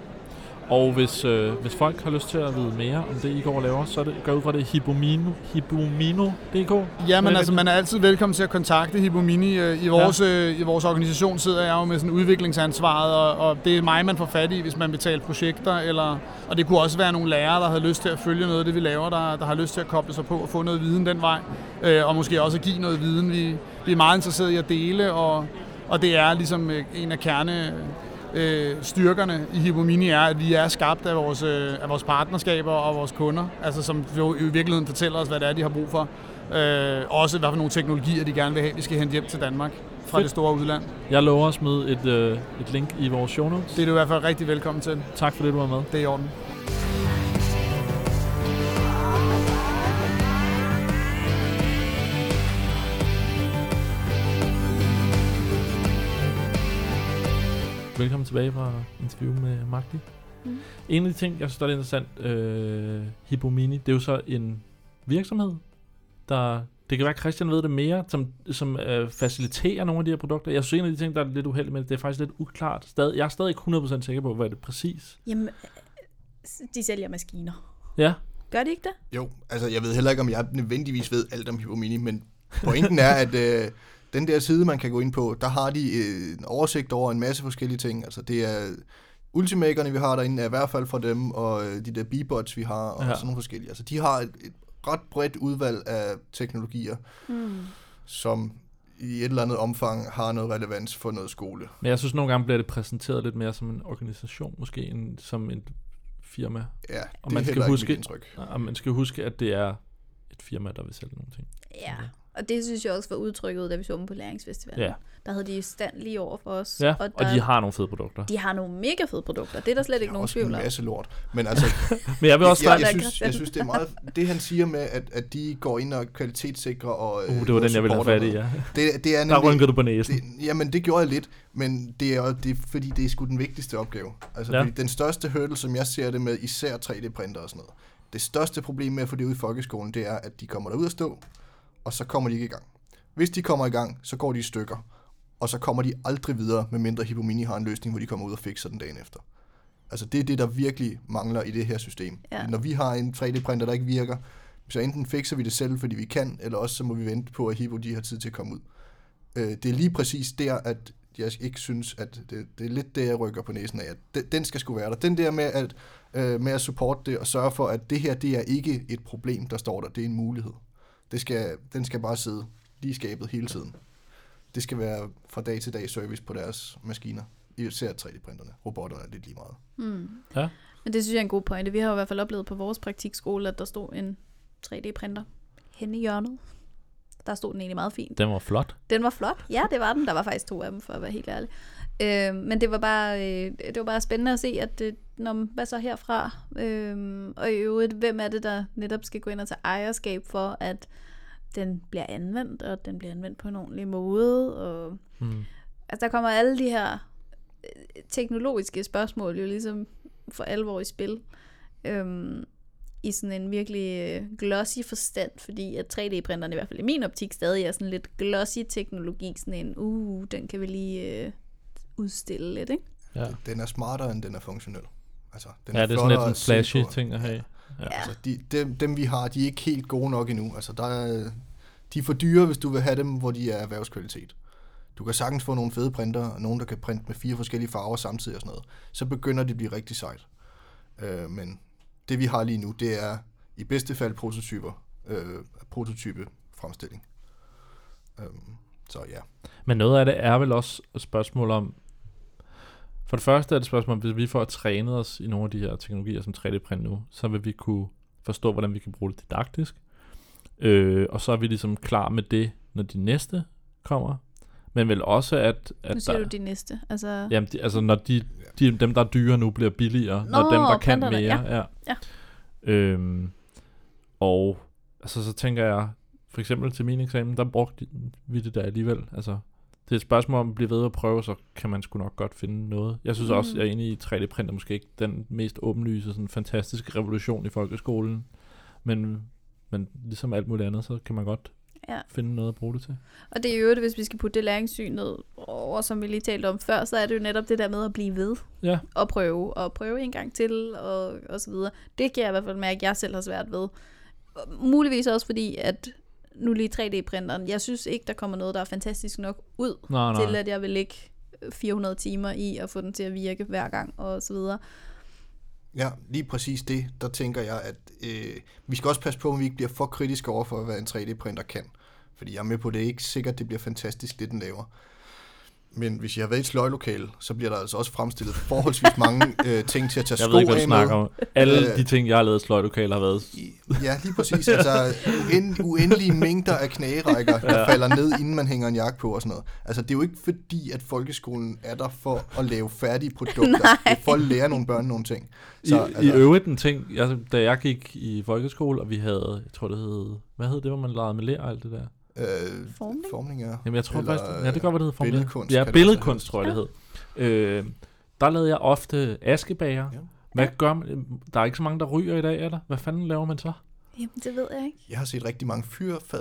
Og hvis, øh, hvis folk har lyst til at vide mere om det, I går og laver, så er det, går ud fra det Hibomino, Hibomino.dk. Ja, men altså, man er altid velkommen til at kontakte Hibomini. Øh, I vores, ja. i vores organisation sidder jeg jo med sådan udviklingsansvaret, og, og det er mig, man får fat i, hvis man betaler projekter. Eller, og det kunne også være nogle lærere, der har lyst til at følge noget af det, vi laver, der, der har lyst til at koble sig på og få noget viden den vej. Øh, og måske også at give noget viden. Vi, vi er meget interesserede i at dele, og, og det er ligesom øh, en af kerne øh, styrkerne i Hibomini er, at vi er skabt af vores, øh, af vores partnerskaber og vores kunder, altså som jo i virkeligheden fortæller os, hvad det er, de har brug for. Øh, også hvad for nogle teknologier, de gerne vil have, vi skal hente hjem til Danmark fra Fedt. det store udland. Jeg lover at smide et, øh, et link i vores show notes. Det er du i hvert fald rigtig velkommen til. Tak for det, du var med. Det er i orden. Tilbage fra interview med Magdi. Mm. En af de ting, jeg synes, der er interessant, øh, Hippomini, det er jo så en virksomhed, der... Det kan være, at Christian ved det mere, som, som øh, faciliterer nogle af de her produkter. Jeg synes, en af de ting, der er lidt uheldigt med det, det er faktisk lidt uklart. Stadig, jeg er stadig ikke 100% sikker på, hvad det er præcis. Jamen, øh, de sælger maskiner. Ja, Gør de ikke det? Jo, altså jeg ved heller ikke, om jeg nødvendigvis ved alt om Hippomini, men pointen er, at øh, den der side, man kan gå ind på, der har de øh, en oversigt over en masse forskellige ting. Altså det er ultimakerne, vi har derinde, er i hvert fald fra dem, og øh, de der B-bots, vi har, og Ja. sådan nogle forskellige. Altså de har et, et ret bredt udvalg af teknologier, Mm. som i et eller andet omfang har noget relevans for noget skole. men jeg synes, nogle gange bliver det præsenteret lidt mere som en organisation, måske end som et firma. Ja, Og det man er skal huske- ikke mit indtryk. Og man skal huske, at det er et firma, der vil sælge nogle ting. Ja, og det synes jeg også var udtrykket, da vi så dem på Læringsfestivalen. Ja, Der havde de stand lige over for os. ja. og, og der, de har nogle fede produkter. de har nogle mega fede produkter. Det er der slet De ikke nogen også tvivl en om. masse lort. Men altså, Men jeg vil også jeg, jeg, der, synes, jeg synes, det er meget... Det han siger med, at, at de går ind og kvalitetssikrer og... Uh, det var den, jeg ville have fat i, ja. Det, det er Der nemlig, rynkede du på næsen. det, jamen, det gjorde jeg lidt, men det er, det fordi, det er sgu den vigtigste opgave. Altså, Ja. den største hurdle, som jeg ser det med, især 3D-printer og sådan noget, det største problem med at få det ud i folkeskolen, det er, at de kommer derud at stå, og så kommer de ikke i gang. Hvis de kommer i gang, så går de i stykker, og så kommer de aldrig videre, medmindre Hippomini har en løsning, hvor de kommer ud og fikser den dagen efter. Altså det er det, der virkelig mangler i det her system. Ja. Når vi har en 3D-printer, der ikke virker, så enten fikser vi det selv, fordi vi kan, eller også så må vi vente på, at Hippo de har tid til at komme ud. Øh, det er lige præcis der, at jeg ikke synes, at det, det er lidt det, jeg rykker på næsen af, at den, den skal skulle være der. Den der med at, øh, med at supporte det og sørge for, at det her, det er ikke et problem, der står der, det er en mulighed. Det skal, den skal bare sidde lige skabet hele tiden. Det skal være fra dag til dag service på deres maskiner. Især 3D-printerne. Robotterne er lidt lige meget. Mm. Ja. Men det synes jeg er en god pointe. Vi har jo i hvert fald oplevet på vores praktikskole, at der stod en 3D-printer henne i hjørnet. Der stod den egentlig meget fint. Den var flot. Den var flot. Ja, det var den. Der var faktisk to af dem, for at være helt ærlig. Øh, men det var bare øh, det var bare spændende at se, at det, når, hvad så herfra? Øh, og i øvrigt, hvem er det, der netop skal gå ind og tage ejerskab for, at den bliver anvendt, og den bliver anvendt på en ordentlig måde. Og, Mm. altså, der kommer alle de her øh, teknologiske spørgsmål jo ligesom for alvor i spil. Øhm, i sådan en virkelig øh, glossy forstand, fordi at 3D-printeren i hvert fald i min optik stadig er sådan lidt glossy teknologi, sådan en, uh, den kan vi lige øh, udstille lidt, ikke? Ja. Den er smartere, end den er funktionel. Altså, den ja, det er sådan lidt en flashy ting at have. Ja. Ja. Altså, de, dem, dem vi har, de er ikke helt gode nok endnu. Altså, der er, de er for dyre, hvis du vil have dem, hvor de er erhvervskvalitet. Du kan sagtens få nogle fede printer, og nogle, der kan printe med fire forskellige farver samtidig og sådan noget. Så begynder det at blive rigtig sejt. Øh, men det vi har lige nu, det er i bedste fald prototyper, øh, prototype fremstilling. Øh, så ja. Men noget af det er vel også et spørgsmål om, for det første er det et spørgsmål hvis vi får trænet os i nogle af de her teknologier som 3D-print nu, så vil vi kunne forstå, hvordan vi kan bruge det didaktisk. Øh, og så er vi ligesom klar med det, når de næste kommer. Men vel også, at, at Nu siger der, du de næste. Altså, Jamen, de, altså når de, de, dem, der er dyre nu, bliver billigere. Nå, når dem, der kan mere. ja. Ja. Ja. Øhm, og altså, så tænker jeg, for eksempel til min eksamen, der brugte vi det der alligevel. Altså, det er et spørgsmål om at blive ved at prøve, så kan man sgu nok godt finde noget. Jeg synes mm. også, jeg er enig i 3D-print er måske ikke den mest åbenlyse, sådan fantastiske revolution i folkeskolen. Men, men ligesom alt muligt andet, så kan man godt Ja. finde noget at bruge det til. Og det er jo det, hvis vi skal putte det læringssyn ned over, som vi lige talte om før, så er det jo netop det der med at blive ved Ja, og prøve, og prøve en gang til, og, og så videre. Det kan jeg i hvert fald mærke, at jeg selv har svært ved. Muligvis også fordi, at nu lige 3D-printeren, jeg synes ikke, der kommer noget, der er fantastisk nok ud, nej, nej. til at jeg vil lægge 400 timer i at få den til at virke hver gang, og så videre. Ja, lige præcis det. Der tænker jeg, at øh, vi skal også passe på, at vi ikke bliver for kritiske over for, hvad en 3D-printer kan. Fordi jeg er med på, at det er ikke sikkert, det bliver fantastisk, det den laver. Men hvis jeg har været i et sløjlokale, så bliver der altså også fremstillet forholdsvis mange øh, ting til at tage Jeg sko ved ikke, hvad du af snakker med. om. Alle Øh, de ting, jeg har lavet i sløjlokaler, har været... Ja, lige præcis. Altså uen, uendelige mængder af knagerækker, der falder ned, inden man hænger en jakke på og sådan noget. Altså det er jo ikke fordi, at folkeskolen er der for at lave færdige produkter. det er for at lære nogle børn nogle ting. Så, I, altså, I øvrigt en ting, jeg, da jeg gik i folkeskole, og vi havde, jeg tror det hed, hvad hed det, hvor man legede med ler og alt det der? Øh, Formning? formning er. Jamen jeg tror Eller, faktisk, ja det kan godt være, det hed formel. billedkunst Ja, billedkunst tror jeg det hed. Øh, der lavede jeg ofte askebager. Ja. Hvad gør man? Der er ikke så mange, der ryger i dag, eller? Hvad fanden laver man så? Jamen, det ved jeg ikke. Jeg har set rigtig mange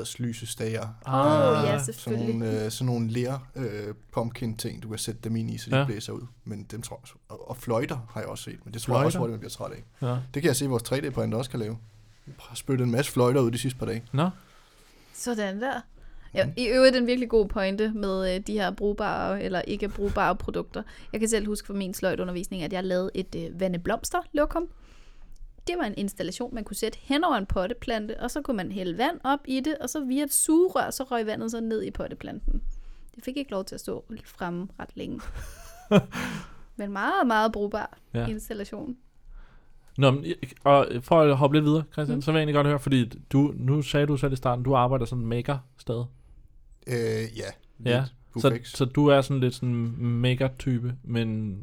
fyrfadslysestager. Åh, ja, Øh, selvfølgelig. Sådan nogle, øh, sådan nogle ler øh, pumpkin ting, du kan sætte dem ind i, så de Ja. ja. blæser ud. Men dem tror jeg, og, og fløjter har jeg også set, men det tror Fløjter? jeg også hurtigt, man bliver træt af. Ja. Det kan jeg se, at vores 3D-printer også kan lave. Jeg har spyttet en masse fløjter ud de sidste par dage. Nå, Sådan der. Ja, I øvrigt en virkelig god pointe med øh, de her brugbare eller ikke brugbare produkter. Jeg kan selv huske fra min sløjtundervisning, at jeg lavede et øh, vandeblomster lokum. Det var en installation, man kunne sætte hen over en potteplante, og så kunne man hælde vand op i det, og så via et sugerør, så røg vandet så ned i potteplanten. Det fik ikke lov til at stå fremme ret længe. Men meget, meget brugbar ja. installation. Nå, men, og for at hoppe lidt videre, Christian, mm. Så vil jeg egentlig godt høre, fordi du, nu sagde du selv i starten, du arbejder som maker stadig. Øh, ja, Ja, lidt Så, så du er sådan lidt sådan maker-type, men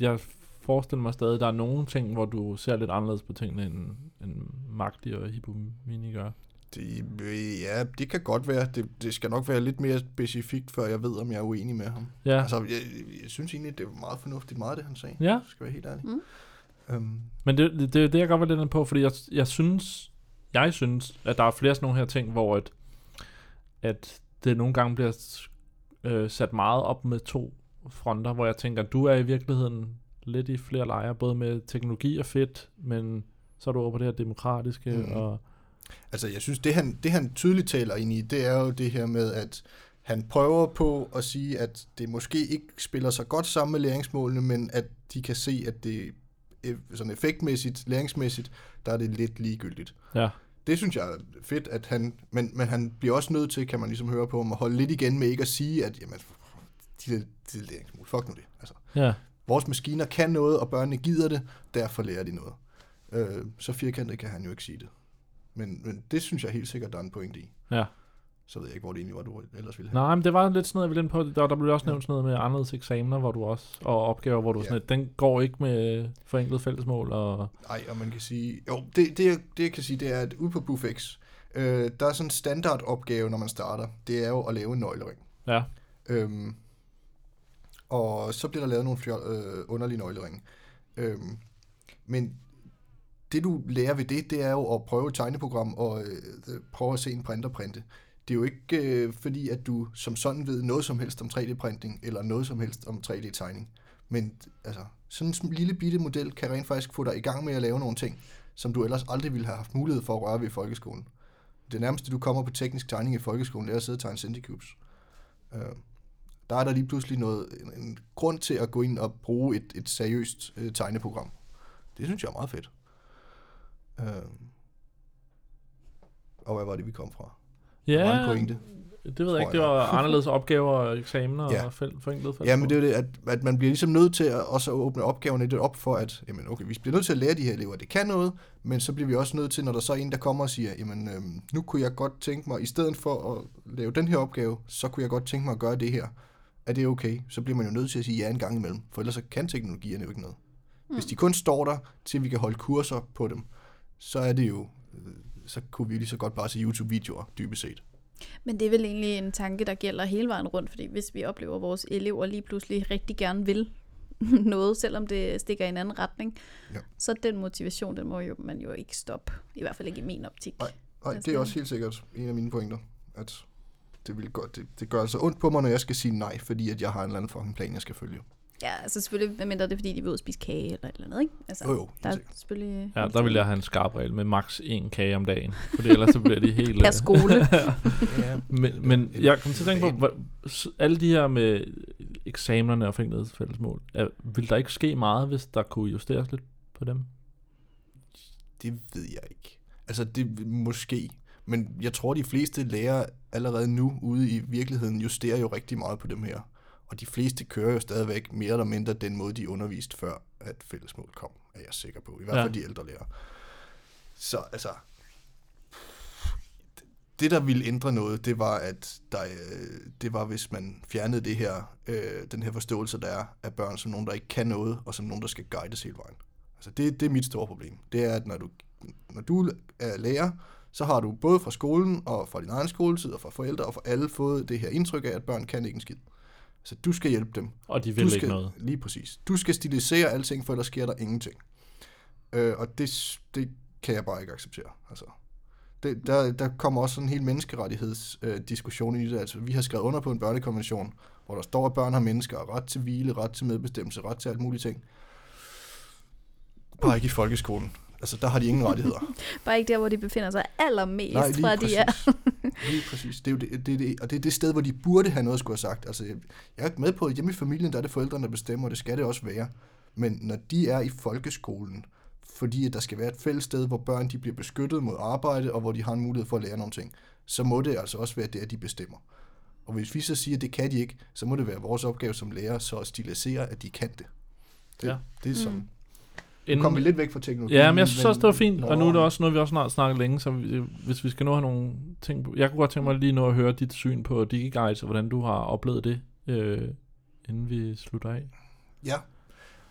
jeg forestiller mig stadig, at der er nogle ting, hvor du ser lidt anderledes på tingene, end, end Magdi og Hippomini gør. Det, øh, ja, det kan godt være. Det, det skal nok være lidt mere specifikt, før jeg ved, om jeg er uenig med ham. Ja. Altså, jeg, jeg synes egentlig, det er meget fornuftigt meget, det han sagde. ja. Jeg skal være helt ærlig. Mm. Um, men det, det, det er det, jeg godt vil lidt på, fordi jeg, jeg synes, jeg synes, at der er flere sådan nogle her ting, hvor at, at det nogle gange bliver øh, sat meget op med to fronter, hvor jeg tænker, du er i virkeligheden lidt i flere lejre, både med teknologi og fedt, men så er du over på det her demokratiske, mm. Og Altså, jeg synes, det han, det han tydeligt taler ind i, det er jo det her med, at han prøver på at sige, at det måske ikke spiller så godt sammen med læringsmålene, men at de kan se, at det sådan effektmæssigt, læringsmæssigt, der er det lidt ligegyldigt. ja, Det synes jeg er fedt, at han, men, men han bliver også nødt til, kan man ligesom høre på, om at holde lidt igen med ikke at sige, at jamen, de de der læringsmål, fuck nu det. Altså, ja, vores maskiner kan noget, og børnene gider det, derfor lærer de noget. Øh, så firkantet kan han jo ikke sige det. Men, men det synes jeg helt sikkert, der er en pointe i. Ja. Så ved jeg ikke, hvor det egentlig var, du ellers ville have. Nej, men det var lidt sådan noget, jeg ville ind på. Der, der blev også nævnt sådan noget med anderledes eksamener, hvor du også, og opgaver, hvor du Ja. sådan lidt, den går ikke med forenklet fællesmål, og Nej, og man kan sige... Jo, det, det, jeg- det jeg kan sige, det er, at ude på BUFX, øh, der er sådan en standardopgave, når man starter. Det er jo at lave en nøglering. ja, Øhm, og så bliver der lavet nogle fjol, øh, underlige nøgleringe. Øhm, men det du lærer ved det, det er jo at prøve et tegneprogram og øh, prøve at se en printer printe. Det er jo ikke øh, fordi, at du som sådan ved noget som helst om 3D-printing, eller noget som helst om 3D-tegning. Men altså, sådan en lille bitte model kan rent faktisk få dig i gang med at lave nogle ting, som du ellers aldrig ville have haft mulighed for at røre ved i folkeskolen. Det nærmeste, du kommer på teknisk tegning i folkeskolen, det er at sidde og tegne Cinticubes. Øh, der er der lige pludselig noget, en, en grund til at gå ind og bruge et, et seriøst øh, tegneprogram. Det synes jeg er meget fedt. Øh, og hvad var det, vi kom fra? Der var en ja pointe. det ved jeg ikke, det jeg. var anderledes opgaver og eksamener Ja. og fæl- forenklet Ja, men det er jo det, at, at man bliver ligesom nødt til at også åbne opgaverne lidt op for, at jamen, okay, vi bliver nødt til at lære de her elever, at det kan noget, men så bliver vi også nødt til, når der så er en, der kommer og siger, jamen, øhm, nu kunne jeg godt tænke mig, i stedet for at lave den her opgave, så kunne jeg godt tænke mig at gøre det her. Er det okay? Så bliver man jo nødt til at sige ja en gang imellem, for ellers så kan teknologierne jo ikke noget. Hvis de kun står der, til vi kan holde kurser på dem, så er det jo, øh, så kunne vi lige så godt bare se YouTube-videoer, dybest set. Men det er vel egentlig en tanke, der gælder hele vejen rundt, fordi hvis vi oplever, at vores elever lige pludselig rigtig gerne vil noget, selvom det stikker i en anden retning, Ja. så den motivation, den må jo, man jo ikke stoppe. I hvert fald ikke i min optik. Nej. Og Altså- det er også helt sikkert en af mine pointer, at det, vil godt, det, det gør altså ondt på mig, når jeg skal sige nej, fordi at jeg har en eller anden fucking plan, jeg skal følge. Ja, altså selvfølgelig, medmindre det er, fordi de vil ud og spise kage eller et eller andet, ikke? Altså, Jo, jo, der er sikkert. selvfølgelig... Ja, der vil jeg have en skarp regel med maks en kage om dagen, for ellers så bliver de helt... Per øh, skole. Ja, Men, men jeg kom til at tænke på, hvor, alle de her med eksamenerne og forenklet fællesmål, er, vil der ikke ske meget, hvis der kunne justeres lidt på dem? det ved jeg ikke. Altså, det måske. Men jeg tror, de fleste lærere allerede nu ude i virkeligheden justerer jo rigtig meget på dem her. Og de fleste kører jo stadigvæk mere eller mindre den måde, de underviste før, at fællesmål kom, er jeg sikker på. I hvert Ja. fald de ældre lærere. Så altså, det der ville ændre noget, det var, at der, øh, det var, hvis man fjernede det her, øh, den her forståelse, der er af børn som nogen, der ikke kan noget, og som nogen, der skal guides hele vejen. Altså det, det er mit store problem. Det er, at når du, når du er lærer, så har du både fra skolen og fra din egen skoletid og fra forældre og fra alle fået det her indtryk af, at børn kan ikke en skid. Så du skal hjælpe dem. Og de Du vil skal, ikke noget. Lige præcis. Du skal stilisere alting, for ellers sker der ingenting. Øh, og det, det kan jeg bare ikke acceptere. Altså, det, der, der kommer også sådan en hel menneskerettighedsdiskussion øh, i det. Altså, vi har skrevet under på en børnekonvention, hvor der står, at børn har mennesker ret til hvile, ret til medbestemmelse, ret til alt muligt ting. Bare ikke i folkeskolen. Altså, der har de ingen rettigheder. Bare ikke der, hvor de befinder sig allermest Nej, lige fra de er. præcis. Lige præcis. Det er jo det, det, det, og det er det sted, hvor de burde have noget at skulle have sagt. Altså, jeg, er med på, at hjemme i familien, der er det forældrene, der bestemmer, og det skal det også være. Men når de er i folkeskolen, fordi at der skal være et fælles sted, hvor børn de bliver beskyttet mod arbejde, og hvor de har en mulighed for at lære nogle ting, så må det altså også være det, at de bestemmer. Og hvis vi så siger, at det kan de ikke, så må det være vores opgave som lærer, så at stilisere, at de kan det. Det, Ja. det er som... Mm. Nu kom vi lidt væk fra teknologi. Ja, men jeg synes også, det var fint, og nu er det også noget, vi også snart snakket længe, så vi, hvis vi skal nå have nogle ting på. Jeg kunne godt tænke mig lige nå at høre dit syn på DigiGuides, og hvordan du har oplevet det, øh, inden vi slutter af. Ja,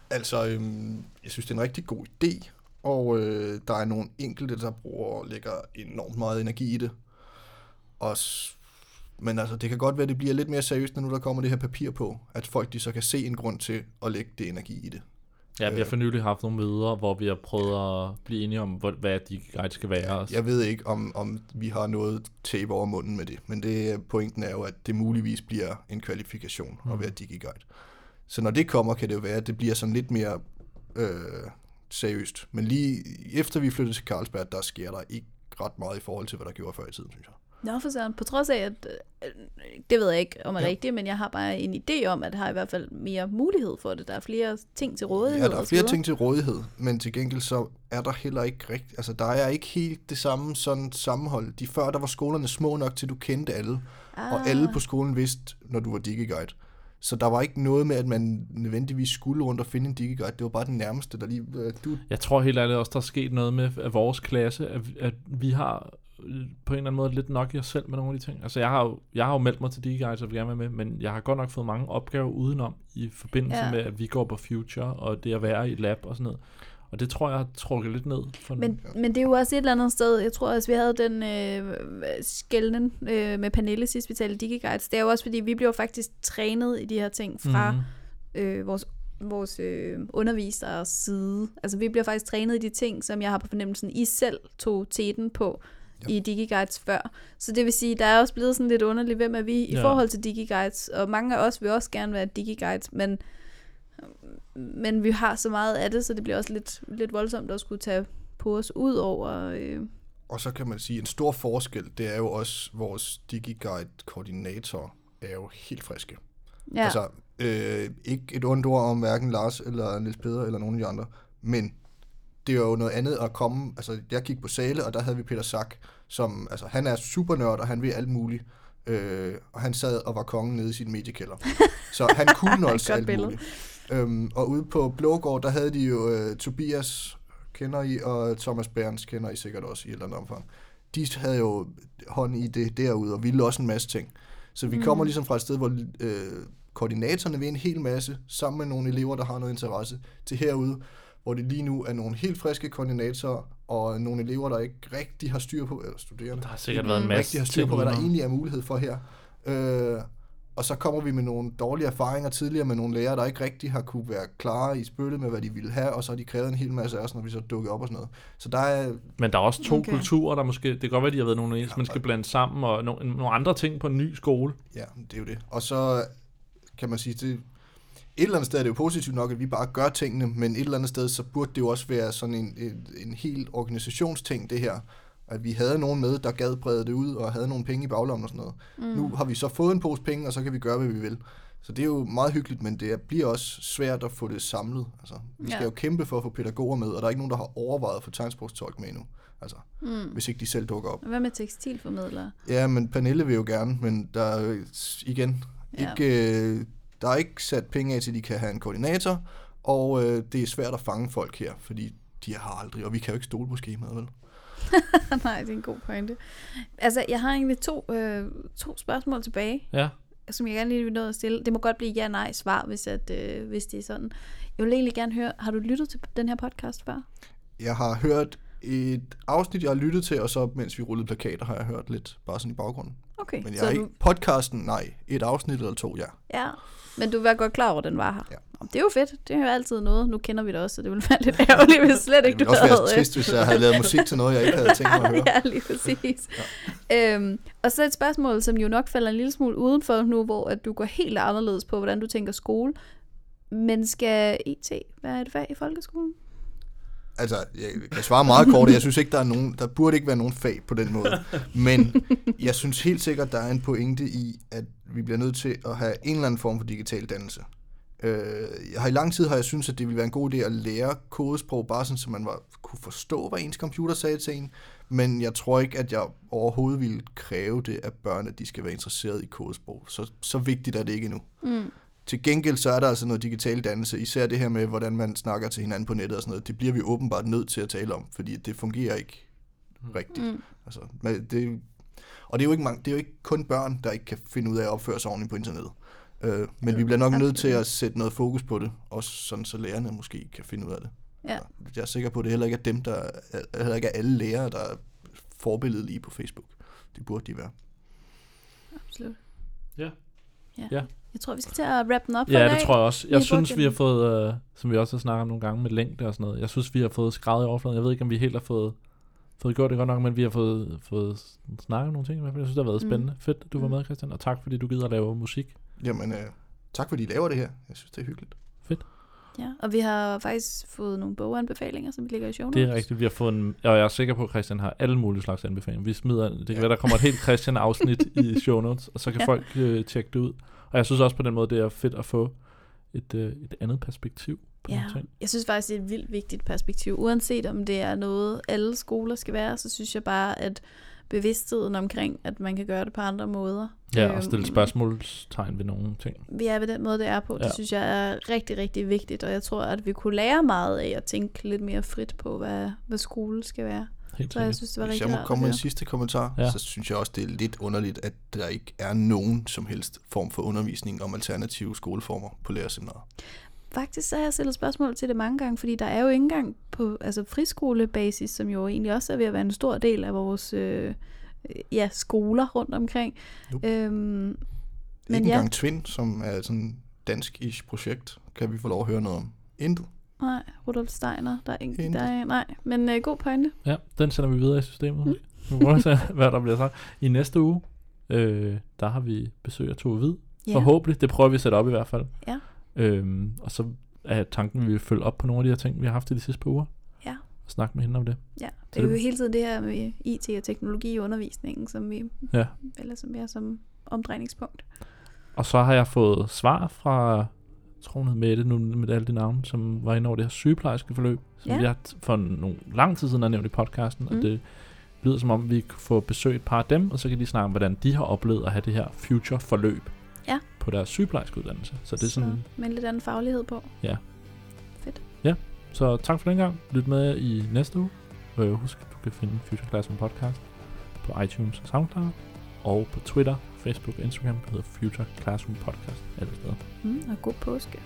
altså, øhm, jeg synes, det er en rigtig god idé, og øh, der er nogle enkelte, der bruger lægger enormt meget energi i det. Og, s- men altså, det kan godt være, at det bliver lidt mere seriøst, når nu der kommer det her papir på, at folk de så kan se en grund til at lægge det energi i det. Ja, vi har Øh. for nylig haft nogle møder, hvor vi har prøvet at blive enige om, hvad DigiGuide skal være. Jeg ved ikke, om, om vi har noget tape over munden med det, men det, pointen er jo, at det muligvis bliver en kvalifikation Mm. at være DigiGuide. Så når det kommer, kan det jo være, at det bliver sådan lidt mere øh, seriøst. Men lige efter vi flyttede til Carlsberg, der sker der ikke ret meget i forhold til, hvad der gjorde før i tiden, synes jeg. Nå for søren, på trods af, at øh, det ved jeg ikke om er Ja. rigtigt, men jeg har bare en idé om, at der har i hvert fald mere mulighed for det. Der er flere ting til rådighed. Ja, der er flere ting til rådighed, men til gengæld så er der heller ikke rigtigt, altså der er ikke helt det samme sådan sammenhold. De før, der var skolerne små nok til, du kendte alle, ah, og alle på skolen vidste, når du var DigiGuide. Så der var ikke noget med, at man nødvendigvis skulle rundt og finde en DigiGuide. Det var bare den nærmeste, der lige... øh, Du, Jeg tror helt ærligt også, der er sket noget med at vores klasse, at, at vi har på en eller anden måde lidt nok i os selv med nogle af de ting. Altså jeg har jo, jeg har jo meldt mig til DigiGuides og vil gerne være med, men jeg har godt nok fået mange opgaver udenom i forbindelse Ja. med, at vi går på Future og det at være i lab og sådan noget. Og det tror jeg har trukket lidt ned. For Men, men det er jo også et eller andet sted, jeg tror også, vi havde den øh, skældning øh, med Pernille sidst, vi talte DigiGuides. Det er jo også, fordi vi blev faktisk trænet i de her ting fra Mhm. øh, vores, vores øh, underviseres side. Altså vi bliver faktisk trænet i de ting, som jeg har på fornemmelsen, I selv tog teten på Ja. i DigiGuides før. Så det vil sige, der er også blevet sådan lidt underligt, hvem er vi i Ja. forhold til DigiGuides, og mange af os vil også gerne være DigiGuides, men, men vi har så meget af det, så det bliver også lidt, lidt voldsomt at skulle tage på os ud over... Øh, og så kan man sige, en stor forskel, det er jo også, vores DigiGuide-koordinator er jo helt friske. ja. Altså, øh, ikke et ondt ord om hverken Lars eller Niels Peder eller nogen af de andre, men det er jo noget andet at komme, altså jeg gik på Sale, og der havde vi Peter Sack, som, altså han er supernørd, og han ved alt muligt, øh, og han sad og var kongen nede i sin mediekælder. Så han kunne også alt billede. muligt. Øhm, og ude på Blågård, der havde de jo øh, Tobias, kender I, og Thomas Berns kender I sikkert også i et eller andet omfang. De havde jo hånd i det derude, og ville også en masse ting. Så vi Mm. kommer ligesom fra et sted, hvor øh, koordinatorerne ved en hel masse, sammen med nogle elever, der har noget interesse, til herude, hvor det lige nu er nogle helt friske koordinatorer, og nogle elever, der ikke rigtig har styr på, eller studerende, Der har sikkert Mm. været en masse rigtig har styr ting på, hvad der egentlig er mulighed for her. Øh, og så kommer vi med nogle dårlige erfaringer tidligere med nogle lærere, der ikke rigtig har kunne være klare i spyttet med, hvad de ville have, og så har de krævet en hel masse af os, når vi så dukker op og sådan noget. Så der er, Men der er også to Okay. kulturer, der måske... Det kan godt være, de har været nogle, ens, man skal blande sammen, og nogle, nogle andre ting på en ny skole. ja, det er jo det. Og så kan man sige, det, et eller andet sted er det jo positivt nok, at vi bare gør tingene, men et eller andet sted, så burde det jo også være sådan en, en, en helt organisationsting, det her. At vi havde nogen med, der gad brede det ud, og havde nogle penge i baglommen og sådan noget. Mm. Nu har vi så fået en pose penge, og så kan vi gøre, hvad vi vil. Så det er jo meget hyggeligt, men det er- bliver også svært at få det samlet. Altså, vi skal Ja. jo kæmpe for at få pædagoger med, og der er ikke nogen, der har overvejet at få tegnsprogstolk med endnu. Altså, Mm. hvis ikke de selv dukker op. Hvad med tekstilformidlere? Ja, men Pernille vil jo gerne, men der er igen Ja. ikke, øh, der er ikke sat penge af til, at de kan have en koordinator, og øh, det er svært at fange folk her, fordi de har aldrig, og vi kan jo ikke stole på skemaet, vel? Nej, det er en god pointe. Altså, jeg har egentlig to, øh, to spørgsmål tilbage, Ja. som jeg gerne lige vil nå at stille. Det må godt blive ja-nej svar, hvis, at, øh, hvis det er sådan. Jeg vil egentlig gerne høre, har du lyttet til den her podcast før? Jeg har hørt et afsnit, jeg har lyttet til, og så mens vi rullede plakater, har jeg hørt lidt bare sådan i baggrunden. Okay, Men jeg så du, podcasten, nej, et afsnit eller to, ja. ja. Men du var godt klar over, at den var her. Ja. Det er jo fedt. Det er jo altid noget. Nu kender vi det også, så det ville være lidt ærgerligt, hvis slet Det ikke ville du også havde... være trist, hvis jeg havde lavet musik til noget, jeg ikke havde tænkt mig at høre. ja, lige præcis. Ja. Øhm, og så et spørgsmål, som jo nok falder en lille smule udenfor nu, hvor at du går helt anderledes på, hvordan du tænker skole. Men skal IT være et fag i folkeskolen? Altså, jeg kan svare meget kort. Jeg synes ikke, der er nogen, der burde ikke være nogen fag på den måde. Men jeg synes helt sikkert, der er en pointe i, at vi bliver nødt til at have en eller anden form for digital dannelse. Øh, jeg har i lang tid har jeg synes, at det ville være en god idé at lære kodesprog, bare sådan, så man var, kunne forstå, hvad ens computer sagde til en. Men jeg tror ikke, at jeg overhovedet ville kræve det af børn, at de skal være interesseret i kodesprog. Så, så vigtigt er det ikke endnu. Mm. Til gengæld så er der altså noget digital dannelse, især det her med, hvordan man snakker til hinanden på nettet og sådan noget. Det bliver vi åbenbart nødt til at tale om, fordi det fungerer ikke rigtigt. Mm. Altså, det, og det er, jo ikke mange, det er jo ikke kun børn, der ikke kan finde ud af at opføre sig ordentligt på internettet. Øh, men vi bliver nok nødt til at sætte noget fokus på det, også sådan så lærerne måske kan finde ud af det. Ja. Jeg er sikker på, at det heller ikke er dem, der er, heller ikke er alle lærere, der er forbilledelige på Facebook. Det burde de være. Absolut. Ja. ja. Ja. Jeg tror, vi skal til at wrap den op for Ja, dag. det tror jeg også. Vi Jeg brugt synes, vi har fået, øh, som vi også har snakket om nogle gange med længde og sådan noget, jeg synes, vi har fået skrevet i overfladen. Jeg ved ikke, om vi helt har fået, fået gjort det godt nok, men vi har fået, fået snakket om nogle ting i hvert fald. Jeg synes, det har været Mm. spændende. Fedt, du var Mm. med, Christian, og tak, fordi du gider at lave musik. Jamen, øh, tak fordi I laver det her. Jeg synes, det er hyggeligt. Ja, og vi har faktisk fået nogle boganbefalinger, som vi ligger i show Det er notes. rigtigt, vi har fået en, og jeg er sikker på, at Christian har alle mulige slags anbefalinger. Vi smider, det kan Ja. være, der kommer et helt Christian-afsnit i show notes, og så kan Ja. folk øh, tjekke det ud. Og jeg synes også på den måde, det er fedt at få et, øh, et andet perspektiv på Ja, ting. jeg synes faktisk, det er et vildt vigtigt perspektiv. Uanset om det er noget, alle skoler skal være, så synes jeg bare, at bevidstheden omkring, at man kan gøre det på andre måder, Ja, og Øhm, stille spørgsmålstegn ved nogle ting. Vi er ved den måde, det er på. Det Ja. synes jeg er rigtig, rigtig vigtigt, og jeg tror, at vi kunne lære meget af at tænke lidt mere frit på, hvad, hvad skole skal være. Helt Så jeg synes, det var Hvis rigtig jeg må komme med en sidste kommentar, Ja. ja. så synes jeg også, det er lidt underligt, at der ikke er nogen som helst form for undervisning om alternative skoleformer på lærerseminaret. Faktisk så har jeg stillet spørgsmål til det mange gange, fordi der er jo ikke engang på altså friskolebasis, som jo egentlig også er ved at være en stor del af vores øh, ja, skoler rundt omkring. Nope. Øhm, Men Men ikke ja. engang Twin, som er sådan en dansk-ish projekt, kan vi få lov at høre noget om. Intet. nej, Rudolf Steiner, der er ikke, Intet. der er, nej, men øh, god pointe. Ja, den sender vi videre i systemet. Mm. Vi må se, hvad der bliver sagt. I næste uge, øh, der har vi besøg af Tove Hvid. Ja. Forhåbentlig. Det prøver vi at sætte op i hvert fald. Ja. Øhm, og så er tanken, at vi vil følge op på nogle af de her ting, vi har haft i de sidste par uger. Ja. Og snakke med hende om det. Ja, det er jo det- hele tiden det her med IT og teknologi i undervisningen, som vi Ja. eller som er som omdrejningspunkt. Og så har jeg fået svar fra, jeg tror hun hed Mette, nu med alle de navne, som var inde over det her sygeplejerske forløb, som Ja. vi har t- for nogle lang tid siden har nævnt i podcasten, mm. Og det lyder som om, vi kan få besøg et par af dem, og så kan de snakke om, hvordan de har oplevet at have det her future forløb Ja. på deres sygeplejerskeuddannelse. Så det er sådan, Så med en lidt anden faglighed på. Så tak for den gang. Lyt med i næste uge. Øh, husk, at du kan finde Future Classroom Podcast på iTunes og SoundCloud, og på Twitter, Facebook og Instagram, der hedder Future Classroom Podcast alle steder. Mm, og god påske.